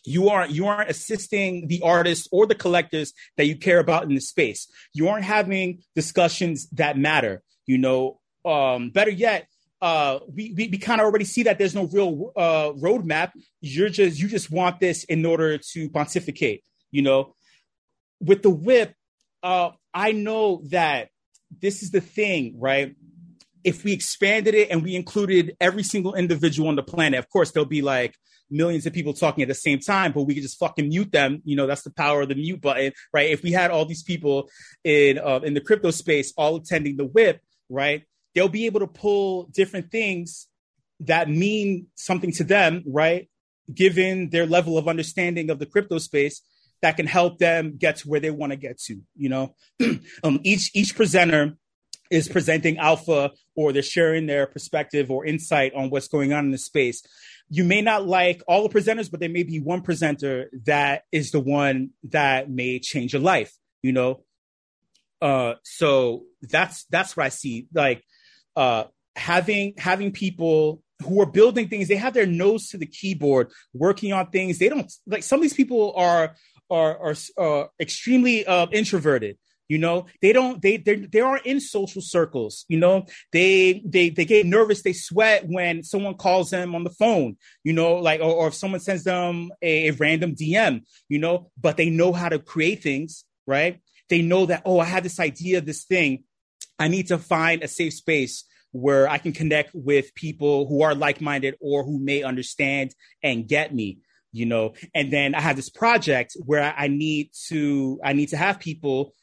Speaker 4: You aren't you aren't assisting the artists or the collectors that you care about in the space. You aren't having discussions that matter you know? Um better yet uh we we, we kind of already see that there's no real uh roadmap. You're just you just want this in order to pontificate you know? With the WIP uh i know that this is the thing right if we expanded it and we included every single individual on the planet of course there'll be like millions of people talking at the same time, but we could just fucking mute them. You know, that's the power of the mute button, right? If we had all these people in uh, in the crypto space all attending the WIP, right? They'll be able to pull different things that mean something to them, right? Given their level of understanding of the crypto space, that can help them get to where they want to get to. You know, um, each each presenter is presenting alpha or they're sharing their perspective or insight on what's going on in the space you may not like all the presenters, but there may be one presenter that is the one that may change your life, you know? Uh, so that's, that's what I see. Like, uh, having, having people who are building things, they have their nose to the keyboard, working on things. They don't like some of these people are, are, are, uh, extremely, uh, introverted you know they don't they they they aren't in social circles you know? They they they get nervous they sweat when someone calls them on the phone you know like or, or if someone sends them a, a random dm you know? But they know how to create things right? They know that oh i have this idea this thing. I need to find a safe space where i can connect with people who are like-minded or who may understand and get me you know? And then i have this project where i need to i need to have people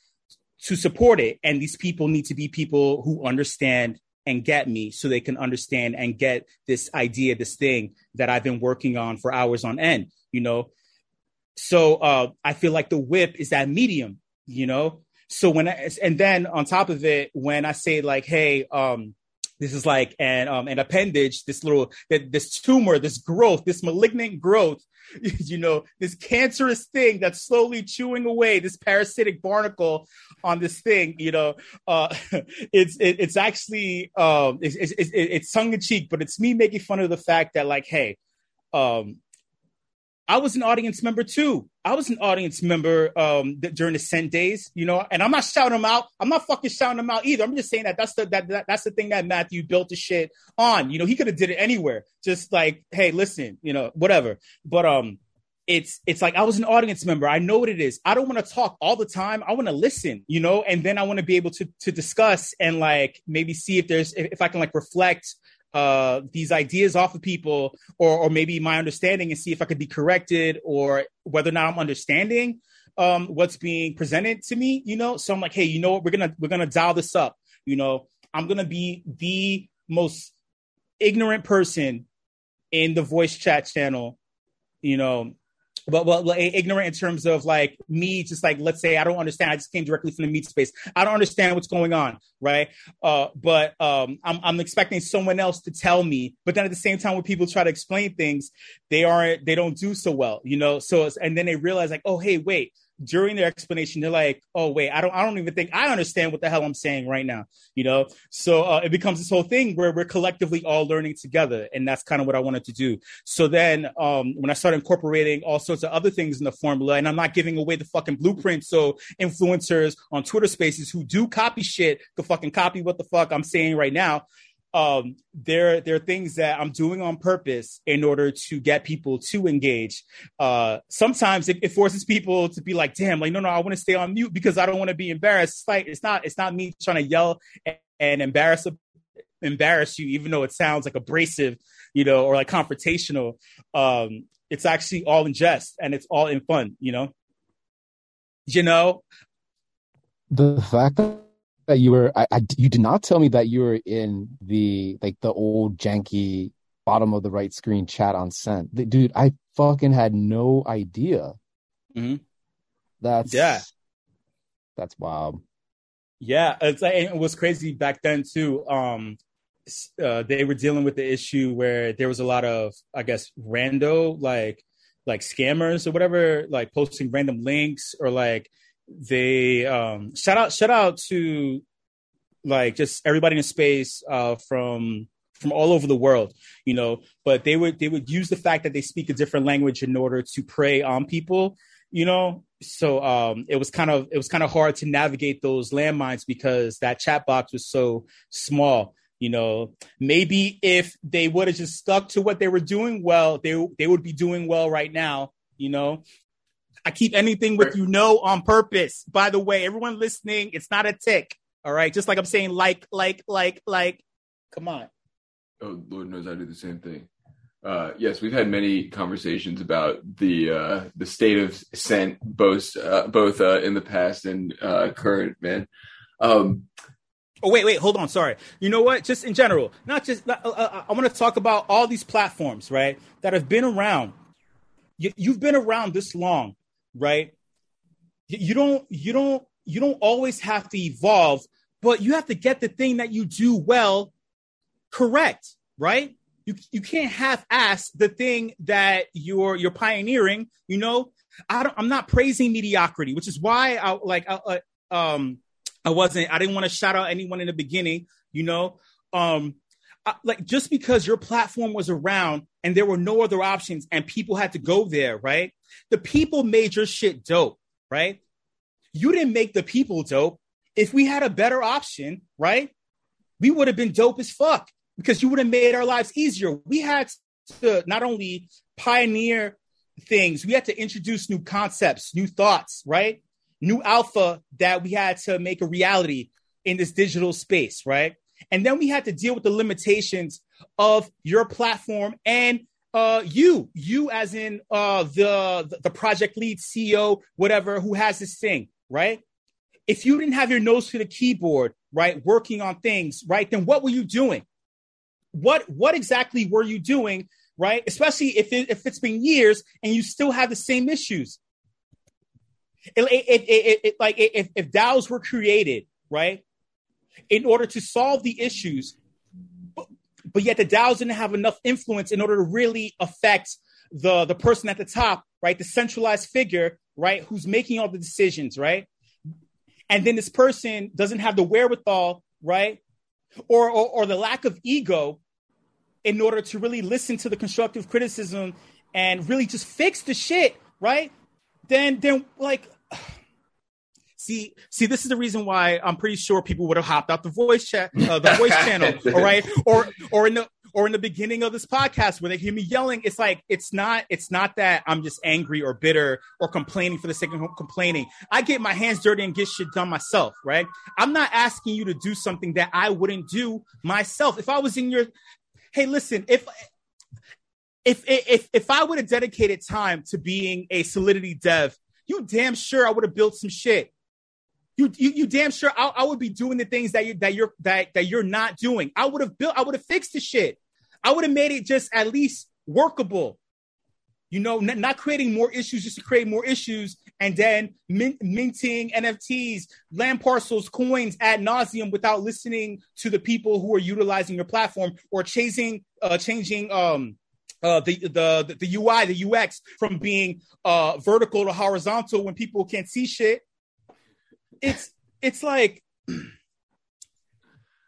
Speaker 4: to support it. And these people need to be people who understand and get me so they can understand and get this idea, this thing that I've been working on for hours on end, you know? So uh, I feel like the WIP is that medium, you know? So when I, and then on top of it, when I say like, hey, um, this is like an um, an appendage, this little this tumor, this growth, this malignant growth you know, this cancerous thing that's slowly chewing away this parasitic barnacle on this thing, you know, uh, it's, it, it's actually, um, it's, it's, it's tongue in cheek, but it's me making fun of the fact that like, Hey, um, I was an audience member too. I was an audience member um, during the Cent days, you know, and I'm not shouting them out. I'm not fucking shouting them out either. I'm just saying that that's the that, that that's the thing that Matthew built the shit on. You know, he could have did it anywhere. Just like, hey, listen, you know, whatever. But um, it's it's like I was an audience member. I know what it is. I don't want to talk all the time. I want to listen, you know, and then I want to be able to to discuss and like maybe see if there's if, if I can like reflect uh, these ideas off of people or, or maybe my understanding and see if I could be corrected or whether or not I'm understanding um, what's being presented to me, you know? So I'm like, hey, you know what? We're going to, we're going to dial this up. You know, I'm going to be the most ignorant person in the voice chat channel, you know, but well, ignorant in terms of like me, just like let's say I don't understand. I just came directly from the meat space. I don't understand what's going on, right? Uh, but um, I'm I'm expecting someone else to tell me. But then at the same time, when people try to explain things, they aren't they don't do so well, you know. So and then they realize like, oh hey, wait, during their explanation, they're like, "Oh wait, I don't, I don't even think I understand what the hell I'm saying right now," you know. So uh, it becomes this whole thing where we're collectively all learning together, and that's kind of what I wanted to do. So then, um, when I started incorporating all sorts of other things in the formula, and I'm not giving away the fucking blueprint, so influencers on Twitter Spaces who do copy shit could fucking copy what the fuck I'm saying right now um, there there are things that I'm doing on purpose in order to get people to engage. Uh, sometimes it, it, forces people to be like, "Damn, like no, no, I want to stay on mute because I don't want to be embarrassed." It's like it's not it's not me trying to yell and, and embarrass embarrass you, even though it sounds like abrasive, you know, or like confrontational. Um, it's actually all in jest and it's all in fun, you know. You know,
Speaker 3: the fact that that you were I, I, you did not tell me that you were in the like the old janky bottom of the right screen chat on Cent. Dude, I fucking had no idea.
Speaker 4: Mm-hmm.
Speaker 3: That's
Speaker 4: yeah.
Speaker 3: That's wild.
Speaker 4: Yeah, it's like, it was crazy back then too. Um, uh, they were dealing with the issue where there was a lot of, I guess, rando like like scammers or whatever, like posting random links or like they um shout out shout out to like just everybody in space uh, from from all over the world, you know. But they would they would use the fact that they speak a different language in order to prey on people, you know. So um, it was kind of it was kind of hard to navigate those landmines because that chat box was so small. You know, maybe if they would have just stuck to what they were doing well, they they would be doing well right now. You know, I keep anything with you know on purpose. By the way, everyone listening, it's not a tick. All right. Just like I'm saying, like, like, like, like, come on.
Speaker 6: Oh, Lord knows I do the same thing. Uh, yes, we've had many conversations about the uh, the state of Cent, both uh, both uh, in the past and uh, current. Man, um,
Speaker 4: Oh wait, wait, hold on. Sorry. You know what? Just in general, not just. Uh, uh, I want to talk about all these platforms, right, that have been around. You, you've been around this long, right? You, don't. You don't. You don't always have to evolve, but you have to get the thing that you do well correct, right? You you can't half ass the thing that you're you're pioneering. You know, I don't, I'm not praising mediocrity, which is why I like I, uh, um I wasn't I didn't want to shout out anyone in the beginning. You know, um, Like just because your platform was around and there were no other options and people had to go there, right? The people made your shit dope, right? You didn't make the people dope. If we had a better option, right? We would have been dope as fuck because you would have made our lives easier. We had to not only pioneer things, we had to introduce new concepts, new thoughts, right? New alpha that we had to make a reality in this digital space, right? And then we had to deal with the limitations of your platform and uh, you, you as in uh, the the project lead, CEO, whatever, who has this thing, right? If you didn't have your nose to the keyboard, right, working on things, right, then what were you doing? What what exactly were you doing, right? Especially if it, if it's been years and you still have the same issues. It, it, it, it like if, if DAOs were created, right, in order to solve the issues, but, but yet the DAOs didn't have enough influence in order to really affect the the person at the top, right, the centralized figure, right, who's making all the decisions, right, and then this person doesn't have the wherewithal, right, or, or, or the lack of ego in order to really listen to the constructive criticism and really just fix the shit, right? Then, then like, see, see, this is the reason why I'm pretty sure people would have hopped out the voice chat, uh, the voice channel, all right, or or in the or in the beginning of this podcast where they hear me yelling, it's like it's not it's not that I'm just angry or bitter or complaining for the sake of complaining. I get my hands dirty and get shit done myself, right? I'm not asking you to do something that I wouldn't do myself. If I was in your hey, listen, if if if if I would have dedicated time to being a solidity dev, you damn sure I would have built some shit. You, you, you damn sure I, I would be doing the things that you that you're that that you're not doing. I would have built. I would have fixed the shit. I would have made it just at least workable. You know, n- not creating more issues just to create more issues, and then min- minting NFTs, land parcels, coins ad nauseum without listening to the people who are utilizing your platform or chasing, uh, changing um, uh, the, the the UI, the UX from being uh, vertical to horizontal when people can't see shit. It's it's like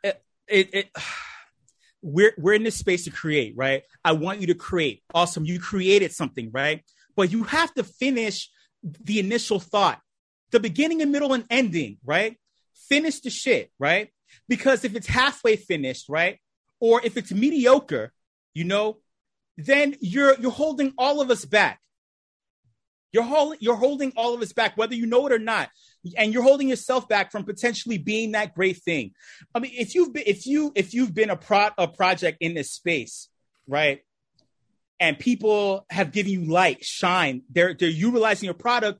Speaker 4: it, it, it we're we're in this space to create, right? I want you to create. Awesome, you created something, right? But you have to finish the initial thought, the beginning and middle and ending, right? Finish the shit, right? Because if it's halfway finished, right? Or if it's mediocre, you know, then you're you're holding all of us back. You're holding you're holding all of us back, whether you know it or not, and you're holding yourself back from potentially being that great thing. I mean, if you've been if you if you've been a pro a project in this space, right, and people have given you light, shine, they're they're utilizing your product.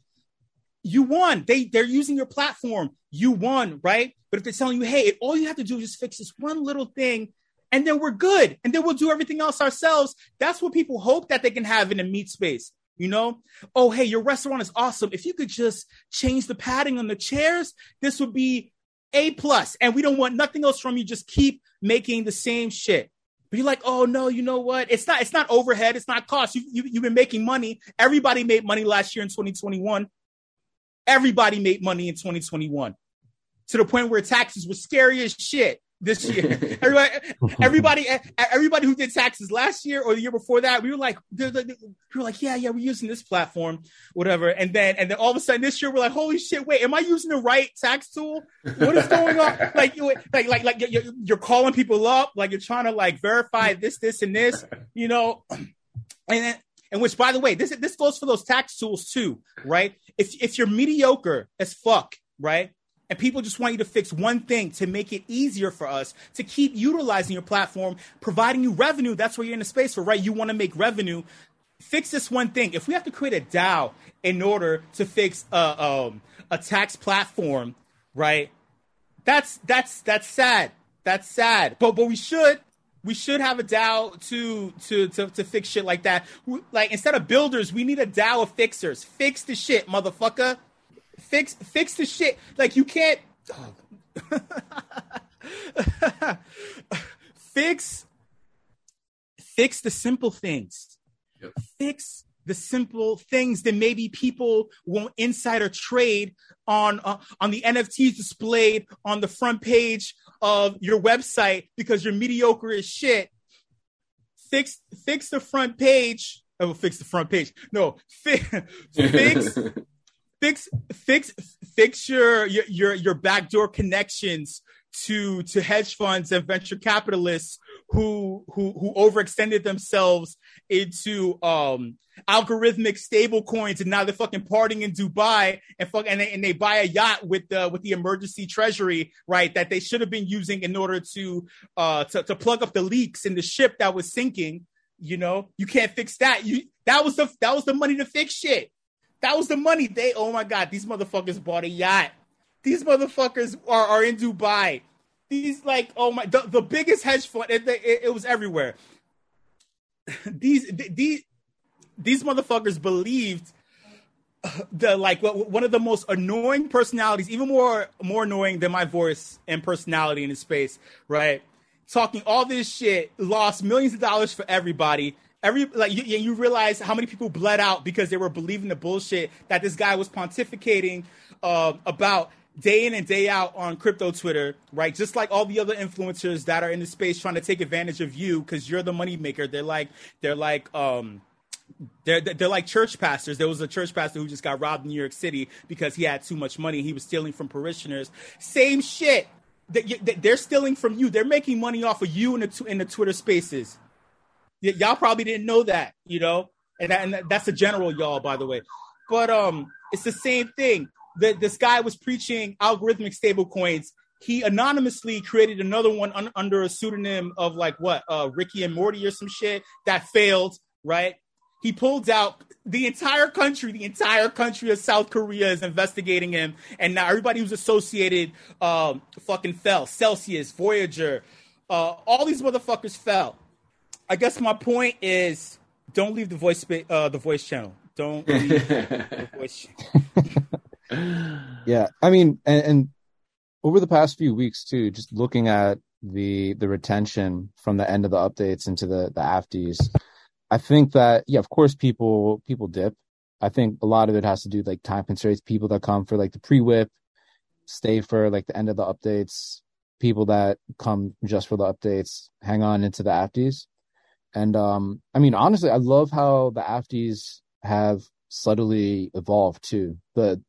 Speaker 4: You won. They they're using your platform. You won, right? But if they're telling you, hey, all you have to do is just fix this one little thing, and then we're good, and then we'll do everything else ourselves. That's what people hope that they can have in a meat space. You know, oh, hey, your restaurant is awesome. If you could just change the padding on the chairs, this would be A plus. And we don't want nothing else from you. Just keep making the same shit. But you're like, oh no, you know what? It's not, it's not overhead, it's not cost. You, you, you've been making money. Everybody made money last year in 2021. Everybody made money in 2021. to the point where taxes were scary as shit this year. everybody, everybody, everybody who did taxes last year or the year before that, we were like, we were like, yeah, yeah, we're using this platform, whatever. And then, and then all of a sudden this year, we're like, holy shit, wait, am I using the right tax tool? What is going on? like, you, like, like, like you're, you're calling people up, like you're trying to like verify this, this, and this, you know, and then, and which, by the way, this this goes for those tax tools too, right? If if you're mediocre as fuck, right? And people just want you to fix one thing to make it easier for us to keep utilizing your platform, providing you revenue. That's where you're in the space for, right? You want to make revenue. Fix this one thing. If we have to create a DAO in order to fix a, um, a tax platform, right? That's that's that's sad. That's sad. But but we should we should have a DAO to to to, to fix shit like that. like instead of builders, we need a DAO of fixers. Fix the shit, motherfucker. Fix fix the shit. Like you can't fix fix the simple things. Yep. Fix the simple things that maybe people won't insider trade on uh, on the NFTs displayed on the front page of your website because you're mediocre as shit. Fix fix the front page. I oh, will fix the front page. No, fix fix fix fix fix your your your backdoor connections to to hedge funds and venture capitalists who who who overextended themselves into um algorithmic stable coins and now they're fucking partying in Dubai and fuck and they, and they buy a yacht with the with the emergency treasury right that they should have been using in order to uh to, to plug up the leaks in the ship that was sinking you know? You can't fix that. You that was the that was the money to fix shit that was the money they oh my god these motherfuckers bought a yacht these motherfuckers are, are in Dubai these like oh my the, the biggest hedge fund it, it, it was everywhere these these these motherfuckers believed uh, the like one of the most annoying personalities, even more more annoying than my voice and personality in the space, right? Talking all this shit, lost millions of dollars for everybody. Every like you, you realize how many people bled out because they were believing the bullshit that this guy was pontificating uh, about day in and day out on crypto Twitter, right? Just like all the other influencers that are in the space trying to take advantage of you because you're the moneymaker. They're like they're like um they're they're like church pastors. There was a church pastor who just got robbed in New York City because he had too much money. He was stealing from parishioners. Same shit. They're stealing from you. They're making money off of you in the in the Twitter Spaces. Y- y'all probably didn't know that, you know, and, that, and that's a general y'all, by the way. But um, it's the same thing that this guy was preaching algorithmic stable coins. He anonymously created another one un- under a pseudonym of like what, uh, Ricky and Morty or some shit that failed, right? He pulled out the entire country, the entire country of South Korea is investigating him, and now everybody who's associated um, fucking fell. Celsius, Voyager, uh, all these motherfuckers fell. I guess my point is, don't leave the voice uh, the voice channel. Don't leave the voice.
Speaker 3: yeah, I mean, and, and over the past few weeks too, just looking at the the retention from the end of the updates into the the afties, I think that yeah, of course people people dip. I think a lot of it has to do like time constraints. People that come for like the pre WIP, stay for like the end of the updates. People that come just for the updates, hang on into the afties. And um, I mean, honestly, I love how the afties have subtly evolved too. The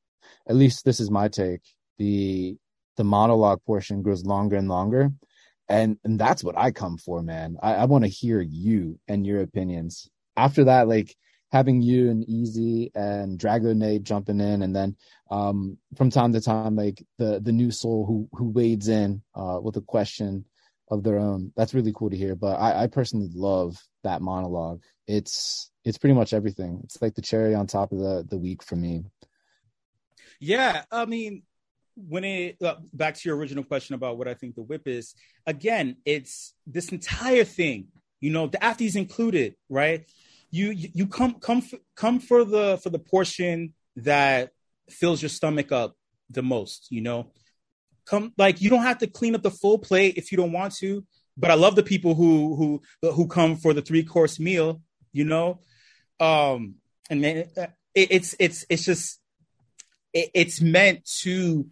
Speaker 3: at least this is my take. The the monologue portion grows longer and longer. And and that's what I come for, man. I, I want to hear you and your opinions. After that, like having you and Easy and Drago jumping in, and then um, from time to time, like the the new soul who who wades in uh, with a question of their own. That's really cool to hear. But I, I personally love that monologue. It's it's pretty much everything. It's like the cherry on top of the the week for me.
Speaker 4: Yeah, I mean, when it uh, back to your original question about what I think the WIP is, again, it's this entire thing. You know, the afties included, right? You you, you come come come for the for the portion that fills your stomach up the most. You know, come like you don't have to clean up the full plate if you don't want to. But I love the people who who who come for the three course meal. You know, um, and it, it's it's it's just it, it's meant to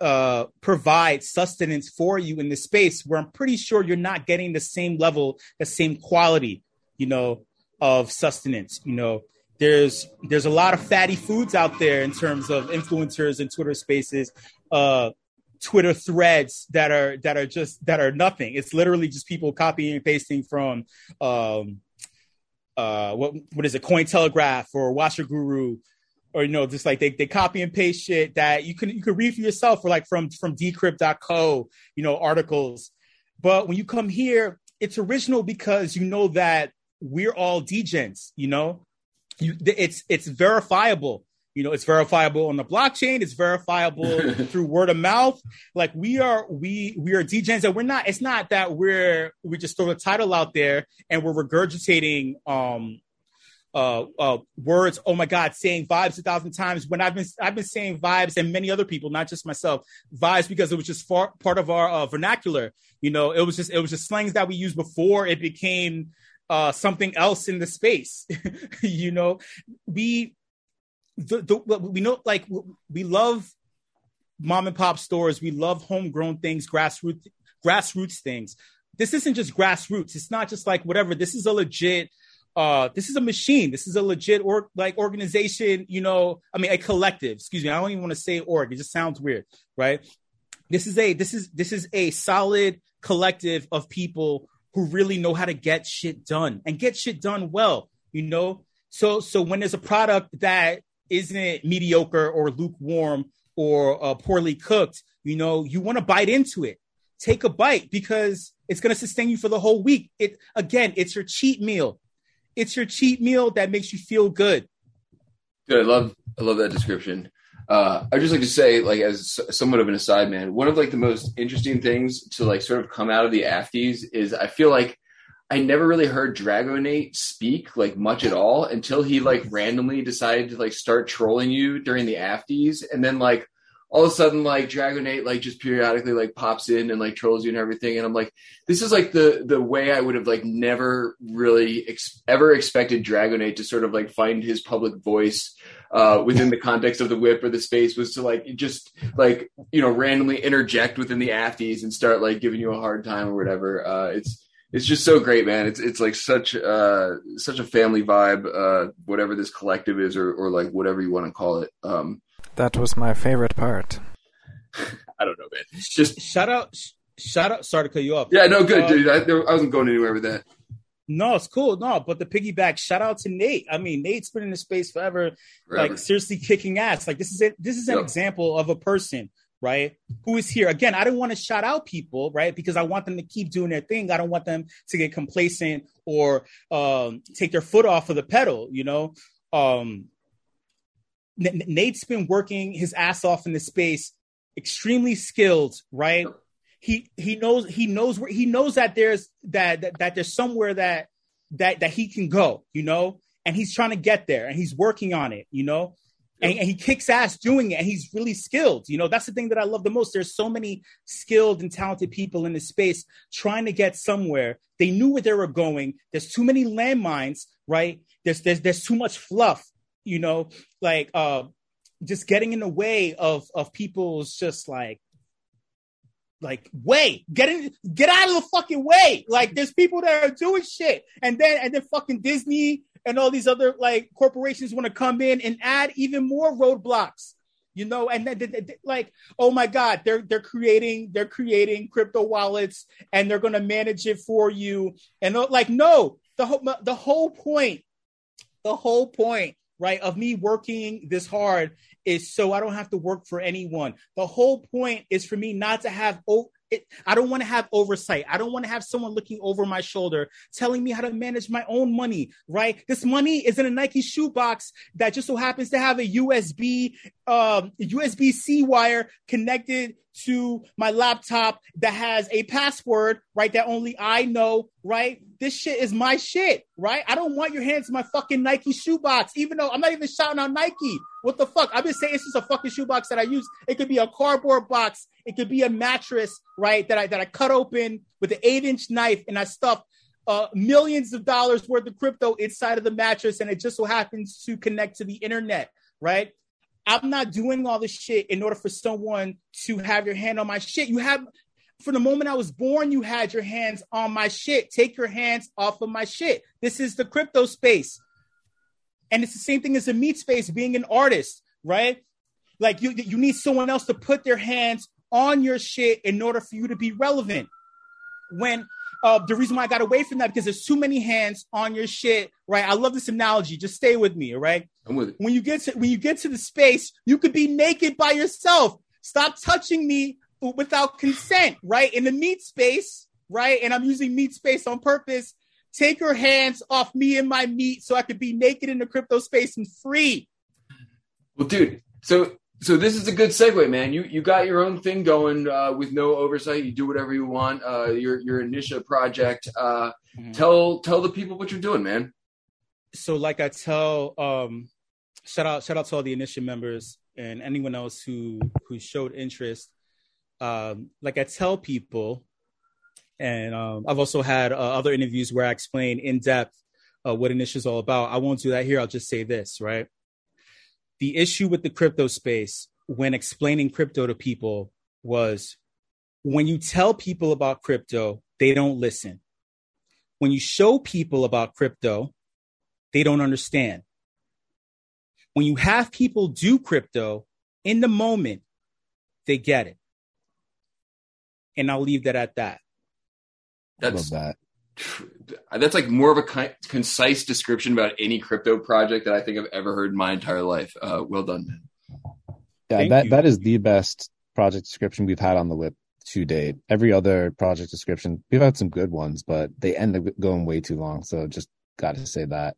Speaker 4: uh, provide sustenance for you in this space where I'm pretty sure you're not getting the same level, the same quality, you know, of sustenance. You know, there's there's a lot of fatty foods out there in terms of influencers and Twitter spaces, uh, Twitter threads that are that are just that are nothing. It's literally just people copying and pasting from um, uh, what what is it, Cointelegraph or Watcher Guru or you know, just like they, they copy and paste shit that you can you can read for yourself or like from from decrypt.co, you know, articles. But when you come here, it's original because you know that we're all degens, you know. You it's it's verifiable. You know, it's verifiable on the blockchain, it's verifiable through word of mouth. Like we are we we are djs and we're not it's not that we're we just throw the title out there and we're regurgitating um uh, uh, words. Oh my God, saying vibes a thousand times when I've been I've been saying vibes and many other people, not just myself, vibes because it was just far, part of our uh, vernacular. You know, it was just it was just slangs that we used before it became uh, something else in the space. you know, we the, the we know like we love mom and pop stores. We love homegrown things, grassroots grassroots things. This isn't just grassroots. It's not just like whatever. This is a legit uh, this is a machine. This is a legit or like organization. You know, I mean, a collective. Excuse me. I don't even want to say org. It just sounds weird, right? This is a this is this is a solid collective of people who really know how to get shit done and get shit done well. You know, so so when there's a product that isn't it mediocre or lukewarm or uh, poorly cooked, you know, you want to bite into it. Take a bite because it's going to sustain you for the whole week. It again, it's your cheat meal it's your cheat meal that makes you feel good.
Speaker 6: Good. I love I love that description. Uh, I just like to say, like, as somewhat of an aside, man, one of like the most interesting things to like sort of come out of the Afties is I feel like I never really heard Dragonate speak like much at all until he like randomly decided to like start trolling you during the Afties, and then like all of a sudden like Dragonate like just periodically like pops in and like trolls you and everything, and I'm like, this is like the the way I would have like never really ex- ever expected Dragonate to sort of like find his public voice uh, within the context of the WIP or the space was to like just like you know randomly interject within the afties and start like giving you a hard time or whatever. Uh, it's it's just so great, man. It's it's like such uh such a family vibe, uh, whatever this collective is, or or like whatever you want to call it. Um,
Speaker 7: that was my favorite part.
Speaker 6: I don't know, man. Just
Speaker 4: shout out, shout out. Sorry to cut you off.
Speaker 6: Yeah, no, good, uh, dude. I, I, wasn't going anywhere with that.
Speaker 4: No, it's cool. No, but the piggyback. Shout out to Nate. I mean, Nate's been in the space forever, forever. like seriously kicking ass. Like this is it. This is an yep. example of a person, right? Who is here again? I don't want to shout out people, right? Because I want them to keep doing their thing. I don't want them to get complacent or um, take their foot off of the pedal. You know, um, N- Nate's been working his ass off in the space, extremely skilled, right? He he knows he knows where he knows that there's that, that that there's somewhere that that that he can go, you know, and he's trying to get there and he's working on it, you know. And, and, he kicks ass doing it and he's really skilled you know? That's the thing that i love the most. There's so many skilled and talented people in this space trying to get somewhere. They knew where they were going. There's too many landmines right? There's there's there's too much fluff you know, like uh, just getting in the way of of people's just like like way get in get out of the fucking way. Like there's people that are doing shit. And then and then fucking disney and all these other like corporations want to come in and add even more roadblocks you know? And then like oh my god they're they're creating they're creating crypto wallets and they're going to manage it for you. And like no the whole the whole point the whole point right, of me working this hard is so I don't have to work for anyone. The whole point is for me not to have it, I don't want to have oversight. I don't want to have someone looking over my shoulder telling me how to manage my own money, right? This money is in a Nike shoebox that just so happens to have a USB, um, USB C wire connected to my laptop that has a password, right? That only I know, right? This shit is my shit, right? I don't want your hands in my fucking Nike shoebox, even though I'm not even shouting out Nike. What the fuck? I've been saying it's just a fucking shoebox that I use. It could be a cardboard box. It could be a mattress, right? That I that I cut open with an eight inch knife and I stuff uh, millions of dollars worth of crypto inside of the mattress, and it just so happens to connect to the internet, right? I'm not doing all this shit in order for someone to have your hand on my shit. You have, from the moment I was born, you had your hands on my shit. Take your hands off of my shit. This is the crypto space. And it's the same thing as the meat space, being an artist, right? Like you, you need someone else to put their hands on your shit in order for you to be relevant. When uh, the reason why I got away from that because there's too many hands on your shit, right? I love this analogy. Just stay with me, all right?
Speaker 6: I'm with it.
Speaker 4: When you get to when you get to the space, you could be naked by yourself. Stop touching me without consent, right? In the meat space, right? And I'm using meat space on purpose. Take your hands off me and my meat so I could be naked in the crypto space and free.
Speaker 6: Well, dude, so so this is a good segue, man. You you got your own thing going uh, with no oversight. You do whatever you want. Uh, your your Initiative project. Uh,
Speaker 4: Mhm.
Speaker 6: Tell tell the people what you're doing, man.
Speaker 4: so like I tell um shout out shout out to all the initiative members and anyone else who who showed interest. Um like I tell people and um I've also had uh, other interviews where I explain in depth uh, what initiative is all about. I won't do that here. I'll just say this, right? The issue with the crypto space when explaining crypto to people was when you tell people about crypto, they don't listen. When you show people about crypto, they don't understand. When you have people do crypto in the moment, they get it. And I'll leave that at that.
Speaker 6: That's
Speaker 3: Love that.
Speaker 6: that's like more of a concise description about any crypto project that I think I've ever heard in my entire life. Uh, well done, man.
Speaker 3: Yeah,
Speaker 4: Thank
Speaker 3: that
Speaker 4: you.
Speaker 3: that is the best project description we've had on the WIP to date. Every other project description, we've had some good ones, but they end up going way too long. So just got to say that.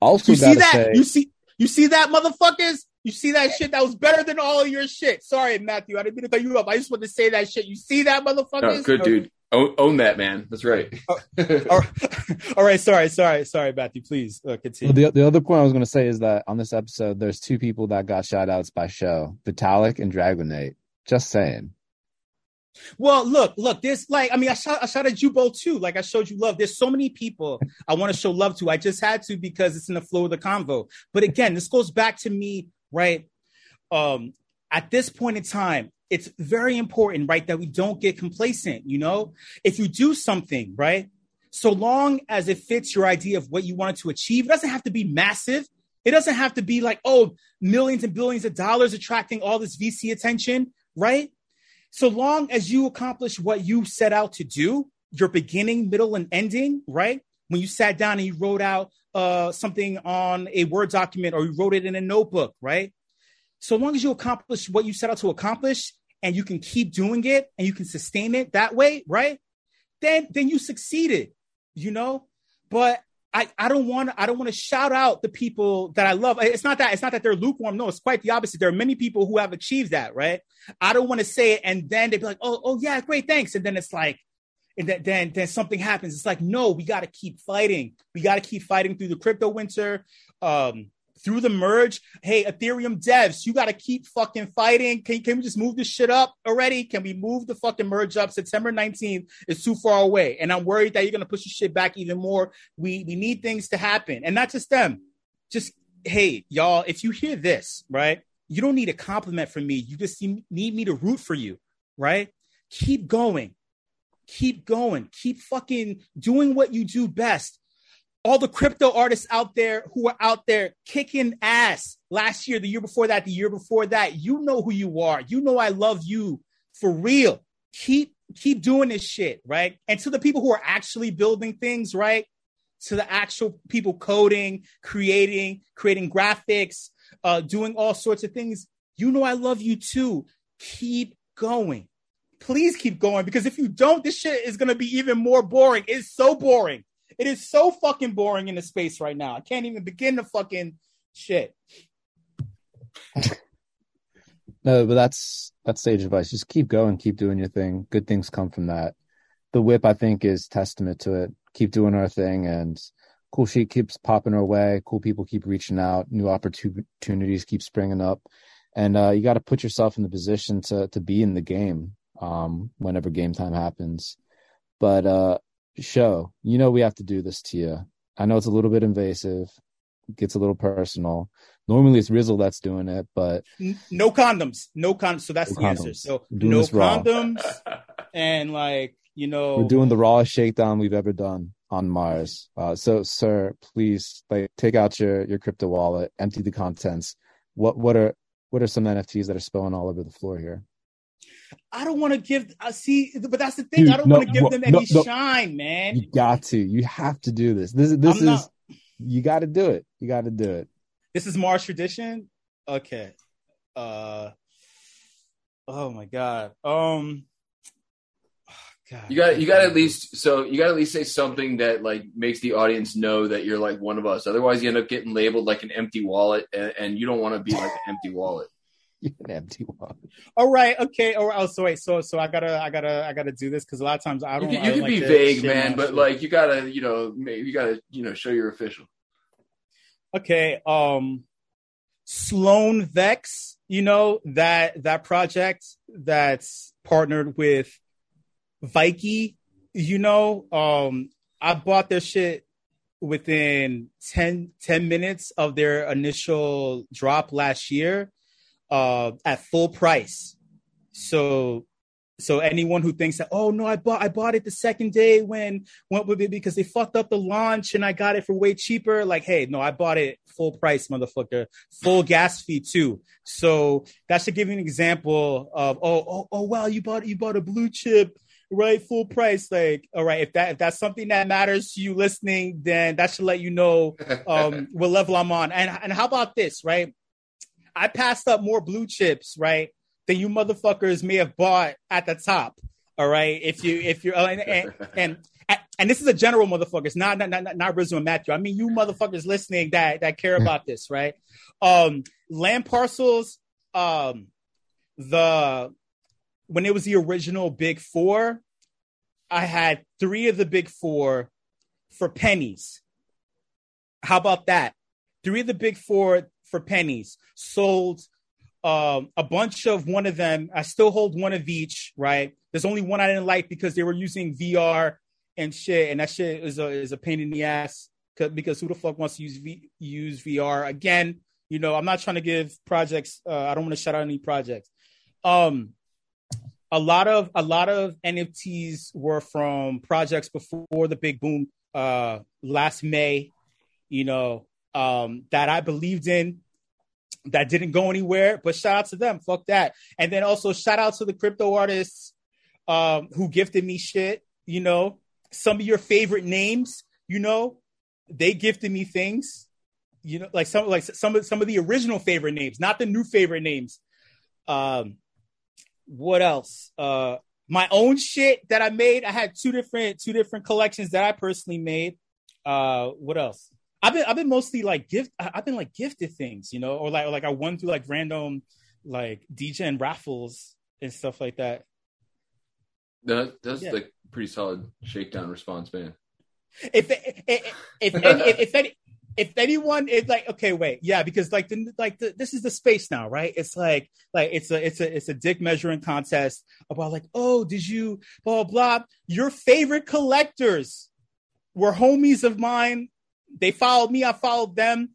Speaker 3: Also,
Speaker 4: You see that?
Speaker 3: say,
Speaker 4: You see you see that motherfuckers? You see that shit? That was better than all of your shit. Sorry, Matthew. I didn't mean to cut you up. I just wanted to say that shit. You see that motherfuckers?
Speaker 6: Oh, good dude. Own, own that, man. That's right.
Speaker 4: All right. all right. Sorry. Sorry. Sorry, Matthew. Please uh, continue.
Speaker 3: the the other point I was going to say is that on this episode, there's two people that got shout outs by Sho, Vitalik and Dragonate. Just saying.
Speaker 4: Well, look, look, there's like, I mean, I shot, I shot at both too. Like I showed you love. There's so many people I want to show love to. I just had to because it's in the flow of the convo. But again, this goes back to me, right? Um, at this point in time, it's very important, right, that we don't get complacent. You know, if you do something, right, so long as it fits your idea of what you wanted to achieve, it doesn't have to be massive. It doesn't have to be like, oh, millions and billions of dollars attracting all this VC attention, right? So long as you accomplish what you set out to do, your beginning, middle, and ending, right? When you sat down and you wrote out uh, something on a Word document or you wrote it in a notebook, right? So long as you accomplish what you set out to accomplish and you can keep doing it and you can sustain it that way, right? Then then you succeeded, you know? But I, I don't want I don't want to shout out the people that I love. It's not that it's not that they're lukewarm. No, it's quite the opposite. There are many people who have achieved that, right? I don't want to say it and then they'd be like, oh, oh yeah, great, thanks. And then it's like, and then then, then something happens. It's like, no, we got to keep fighting. We got to keep fighting through the crypto winter, um, through the merge. Hey, Ethereum devs, you got to keep fucking fighting. Can can we just move this shit up already? Can we move the fucking merge up? September 19th is too far away, and I'm worried that you're gonna push your shit back even more. We we need things to happen, and not just them. Just hey, y'all, if you hear this, right? You don't need a compliment from me. You just need me to root for you, right? Keep going. Keep going. Keep fucking doing what you do best. All the crypto artists out there who are out there kicking ass last year, the year before that, the year before that, you know who you are. You know I love you for real. Keep keep doing this shit, right? And to the people who are actually building things, right? To the actual people coding, creating, creating graphics, uh, doing all sorts of things. You know, I love you too. Keep going. Please keep going because if you don't, this shit is to be even more boring. It's so boring. It is so fucking boring in the space right now. I can't even begin to fucking shit.
Speaker 3: No, but that's that's sage advice. Just keep going, keep doing your thing. Good things come from that. The WIP, I think, is testament to it. Keep doing our thing, and cool shit keeps popping our way. Cool people keep reaching out. New opportunities keep springing up, and uh, you got to put yourself in the position to to be in the game um, whenever game time happens. But uh, Sho, you know, we have to do this to you. I know it's a little bit invasive, gets a little personal, Normally it's Rizzle that's doing it, but
Speaker 4: no condoms, no condoms. So that's
Speaker 3: No
Speaker 4: the answer. So no condoms, and like you know,
Speaker 3: we're doing the rawest shakedown we've ever done on Mars. Uh, so, sir, please like take out your your crypto wallet, empty the contents. What what are what are some NFTs that are spilling all over the floor here?
Speaker 4: I don't want to give. I see, but that's the thing.
Speaker 3: Dude,
Speaker 4: I don't
Speaker 3: no,
Speaker 4: want to give
Speaker 3: no,
Speaker 4: them any
Speaker 3: no.
Speaker 4: shine, man.
Speaker 3: You got to. You have to do this. This is this
Speaker 4: I'm
Speaker 3: is
Speaker 4: not-
Speaker 3: you got to do it. You got to do it.
Speaker 4: This is Mars tradition. Okay. Uh. Oh my god. Um. God.
Speaker 6: You got you got to at least so you got to at least say something that like makes the audience know that you're like one of us. Otherwise, you end up getting labeled like an empty wallet, and, and you don't want to be like an empty wallet.
Speaker 3: You can empty one.
Speaker 4: All right. Okay. All right. Oh, so wait. So so I gotta I gotta I gotta do this because a lot of times I
Speaker 6: You
Speaker 4: don't.
Speaker 6: can, you can
Speaker 4: like
Speaker 6: be vague, man, but
Speaker 4: shit.
Speaker 6: like you gotta you know maybe you gotta you know show you're official.
Speaker 4: okay um CloneX you know that that project that's partnered with Nike, you know um i bought their shit within 10 10 minutes of their initial drop last year uh at full price so so anyone who thinks that oh no i bought i bought it the second day when went with it because they fucked up the launch and I got it for way cheaper. Like, hey, no, I bought it full price, motherfucker, full gas fee too. So that should give you an example of oh oh oh wow, you bought you bought a blue chip, right? Full price. Like, all right, if that if that's something that matters to you listening, then that should let you know um what level I'm on. And and how about this, right? I passed up more blue chips, right, than you motherfuckers may have bought at the top. All right, if you if you're and and, and and this is a general motherfuckers, not not not not Rizzle and Matthew. I mean you motherfuckers listening that that care about this, right? Um, land parcels, um, the when it was the original Big Four, I had three of the Big Four for pennies. How about that? Three of the Big Four for pennies sold um, a bunch of one of them. I still hold one of each, right? There's only one I didn't like because they were using VR and shit, and that shit is a is a pain in the ass because who the fuck wants to use v, use VR again? You know, I'm not trying to give projects. Uh, I don't want to shout out any projects. Um, a lot of a lot of NFTs were from projects before the big boom uh, last May. You know, um, that I believed in that didn't go anywhere. But shout out to them. Fuck that. And then also shout out to the crypto artists um, who gifted me shit. You know, some of your favorite names. You know, they gifted me things. You know, like some like some of some of the original favorite names, not the new favorite names. Um, what else? Uh, my own shit that I made. I had two different two different collections that I personally made. Uh, what else? I've been I've been mostly like gift. I've been like gifted things, you know, or like or like I won through like random like DJ and raffles and stuff like that.
Speaker 6: No, that's
Speaker 4: Yeah.
Speaker 6: like pretty solid shakedown response, man.
Speaker 4: If if if if, any, if, if, any, if anyone is like okay wait yeah because like the like the, this is the space now right it's like like it's a it's a it's a dick measuring contest about like oh did you blah blah blah your favorite collectors were homies of mine they followed me I followed them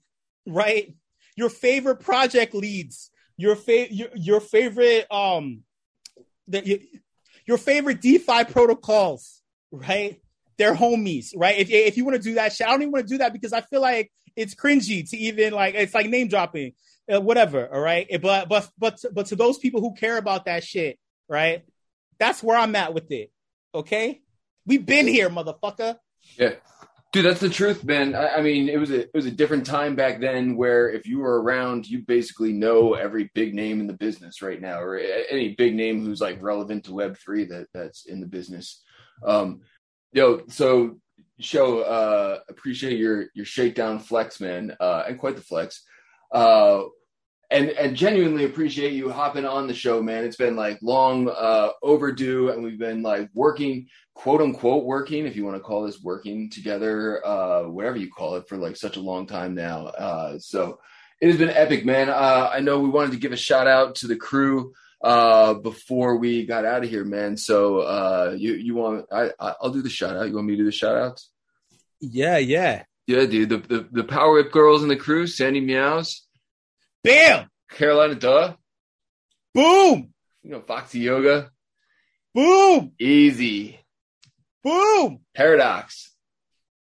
Speaker 4: right your favorite project leads your fa- your, your favorite um the, your, your favorite DeFi protocols right they're homies, right? If if you want to do that shit, I don't even want to do that because I feel like it's cringy to even like it's like name dropping, uh, whatever. All right, but but but but to those people who care about that shit, right? That's where I'm at with it. Okay, we've been here, motherfucker.
Speaker 6: Yeah, dude, that's the truth, man. I, I mean, it was a it was a different time back then where if you were around, you basically know every big name in the business right now, or any big name who's like relevant to Web three that that's in the business. Um, yo, so Sho uh appreciate your your shakedown flex, man, uh, and quite the flex. Uh, and and genuinely appreciate you hopping on the show, man. It's been like long uh, overdue, and we've been like working, quote unquote, working, if you want to call this working together, uh, whatever you call it, for like such a long time now. Uh, so it has been epic, man. Uh, I know we wanted to give a shout out to the crew uh, before we got out of here, man. So uh, you you want I I'll do the shout out. You want me to do the shout outs?
Speaker 4: Yeah, yeah.
Speaker 6: Yeah, dude. The, the the Power WIP girls in the crew, Sandy Meows,
Speaker 4: Bam!
Speaker 6: Carolina Duh.
Speaker 4: Boom!
Speaker 6: You know, Foxy Yoga.
Speaker 4: Boom!
Speaker 6: Easy.
Speaker 4: Boom!
Speaker 6: Paradox.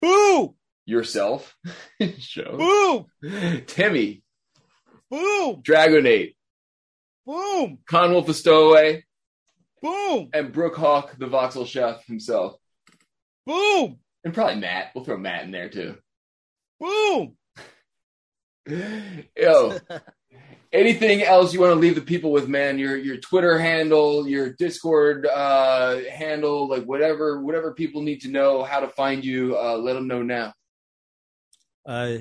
Speaker 4: Boom!
Speaker 6: Yourself. Sho.
Speaker 4: Boom!
Speaker 6: Timmy.
Speaker 4: Boom!
Speaker 6: Dragonate.
Speaker 4: Boom!
Speaker 6: Kanwulf the Stowaway.
Speaker 4: Boom!
Speaker 6: And Brook Hawk, the Voxel chef himself.
Speaker 4: Boom!
Speaker 6: And probably Matt. We'll throw Matt in there too.
Speaker 4: Boom!
Speaker 6: Yo. Anything else you want to leave the people with, man? Your your Twitter handle, your Discord uh, handle, like whatever whatever people need to know how to find you. Uh, let them know now.
Speaker 4: Uh,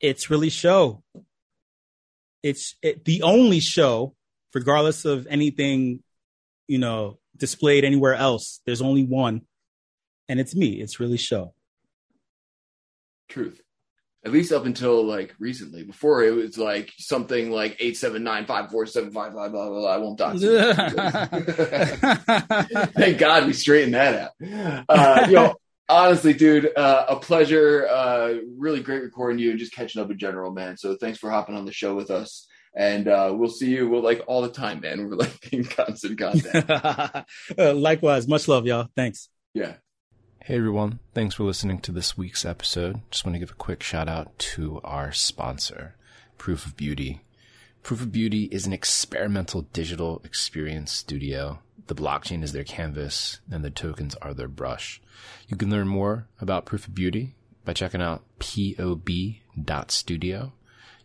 Speaker 4: it's really Sho. It's it, the only Sho, regardless of anything, you know, displayed anywhere else. There's only one, and it's me. It's really Sho.
Speaker 6: Truth. At least up until like recently. Before it was like something like eight seven nine five four seven five blah blah blah. I won't dox. Thank God we straightened that out. Uh, you know, honestly, dude, uh, a pleasure. Uh, really great recording you and just catching up in general, man. So thanks for hopping on the show with us. And uh, we'll see you we'll, like all the time, man. We're like in constant contact.
Speaker 4: Uh, likewise, much love, y'all. Thanks.
Speaker 6: Yeah.
Speaker 3: Hey everyone, thanks for listening to this week's episode. Just want to give a quick shout out to our sponsor, Proof of Beauty. Proof of Beauty is an experimental digital experience studio. The blockchain is their canvas and the tokens are their brush. You can learn more about Proof of Beauty by checking out pob.studio.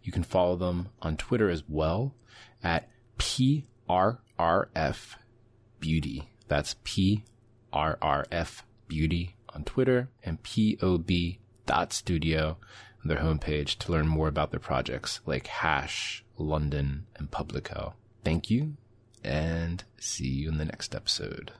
Speaker 3: You can follow them on Twitter as well at PRRF Beauty. That's PRRF Beauty on Twitter and pob.studio on their homepage to learn more about their projects like Hash, London, and Publico. Thank you and see you in the next episode.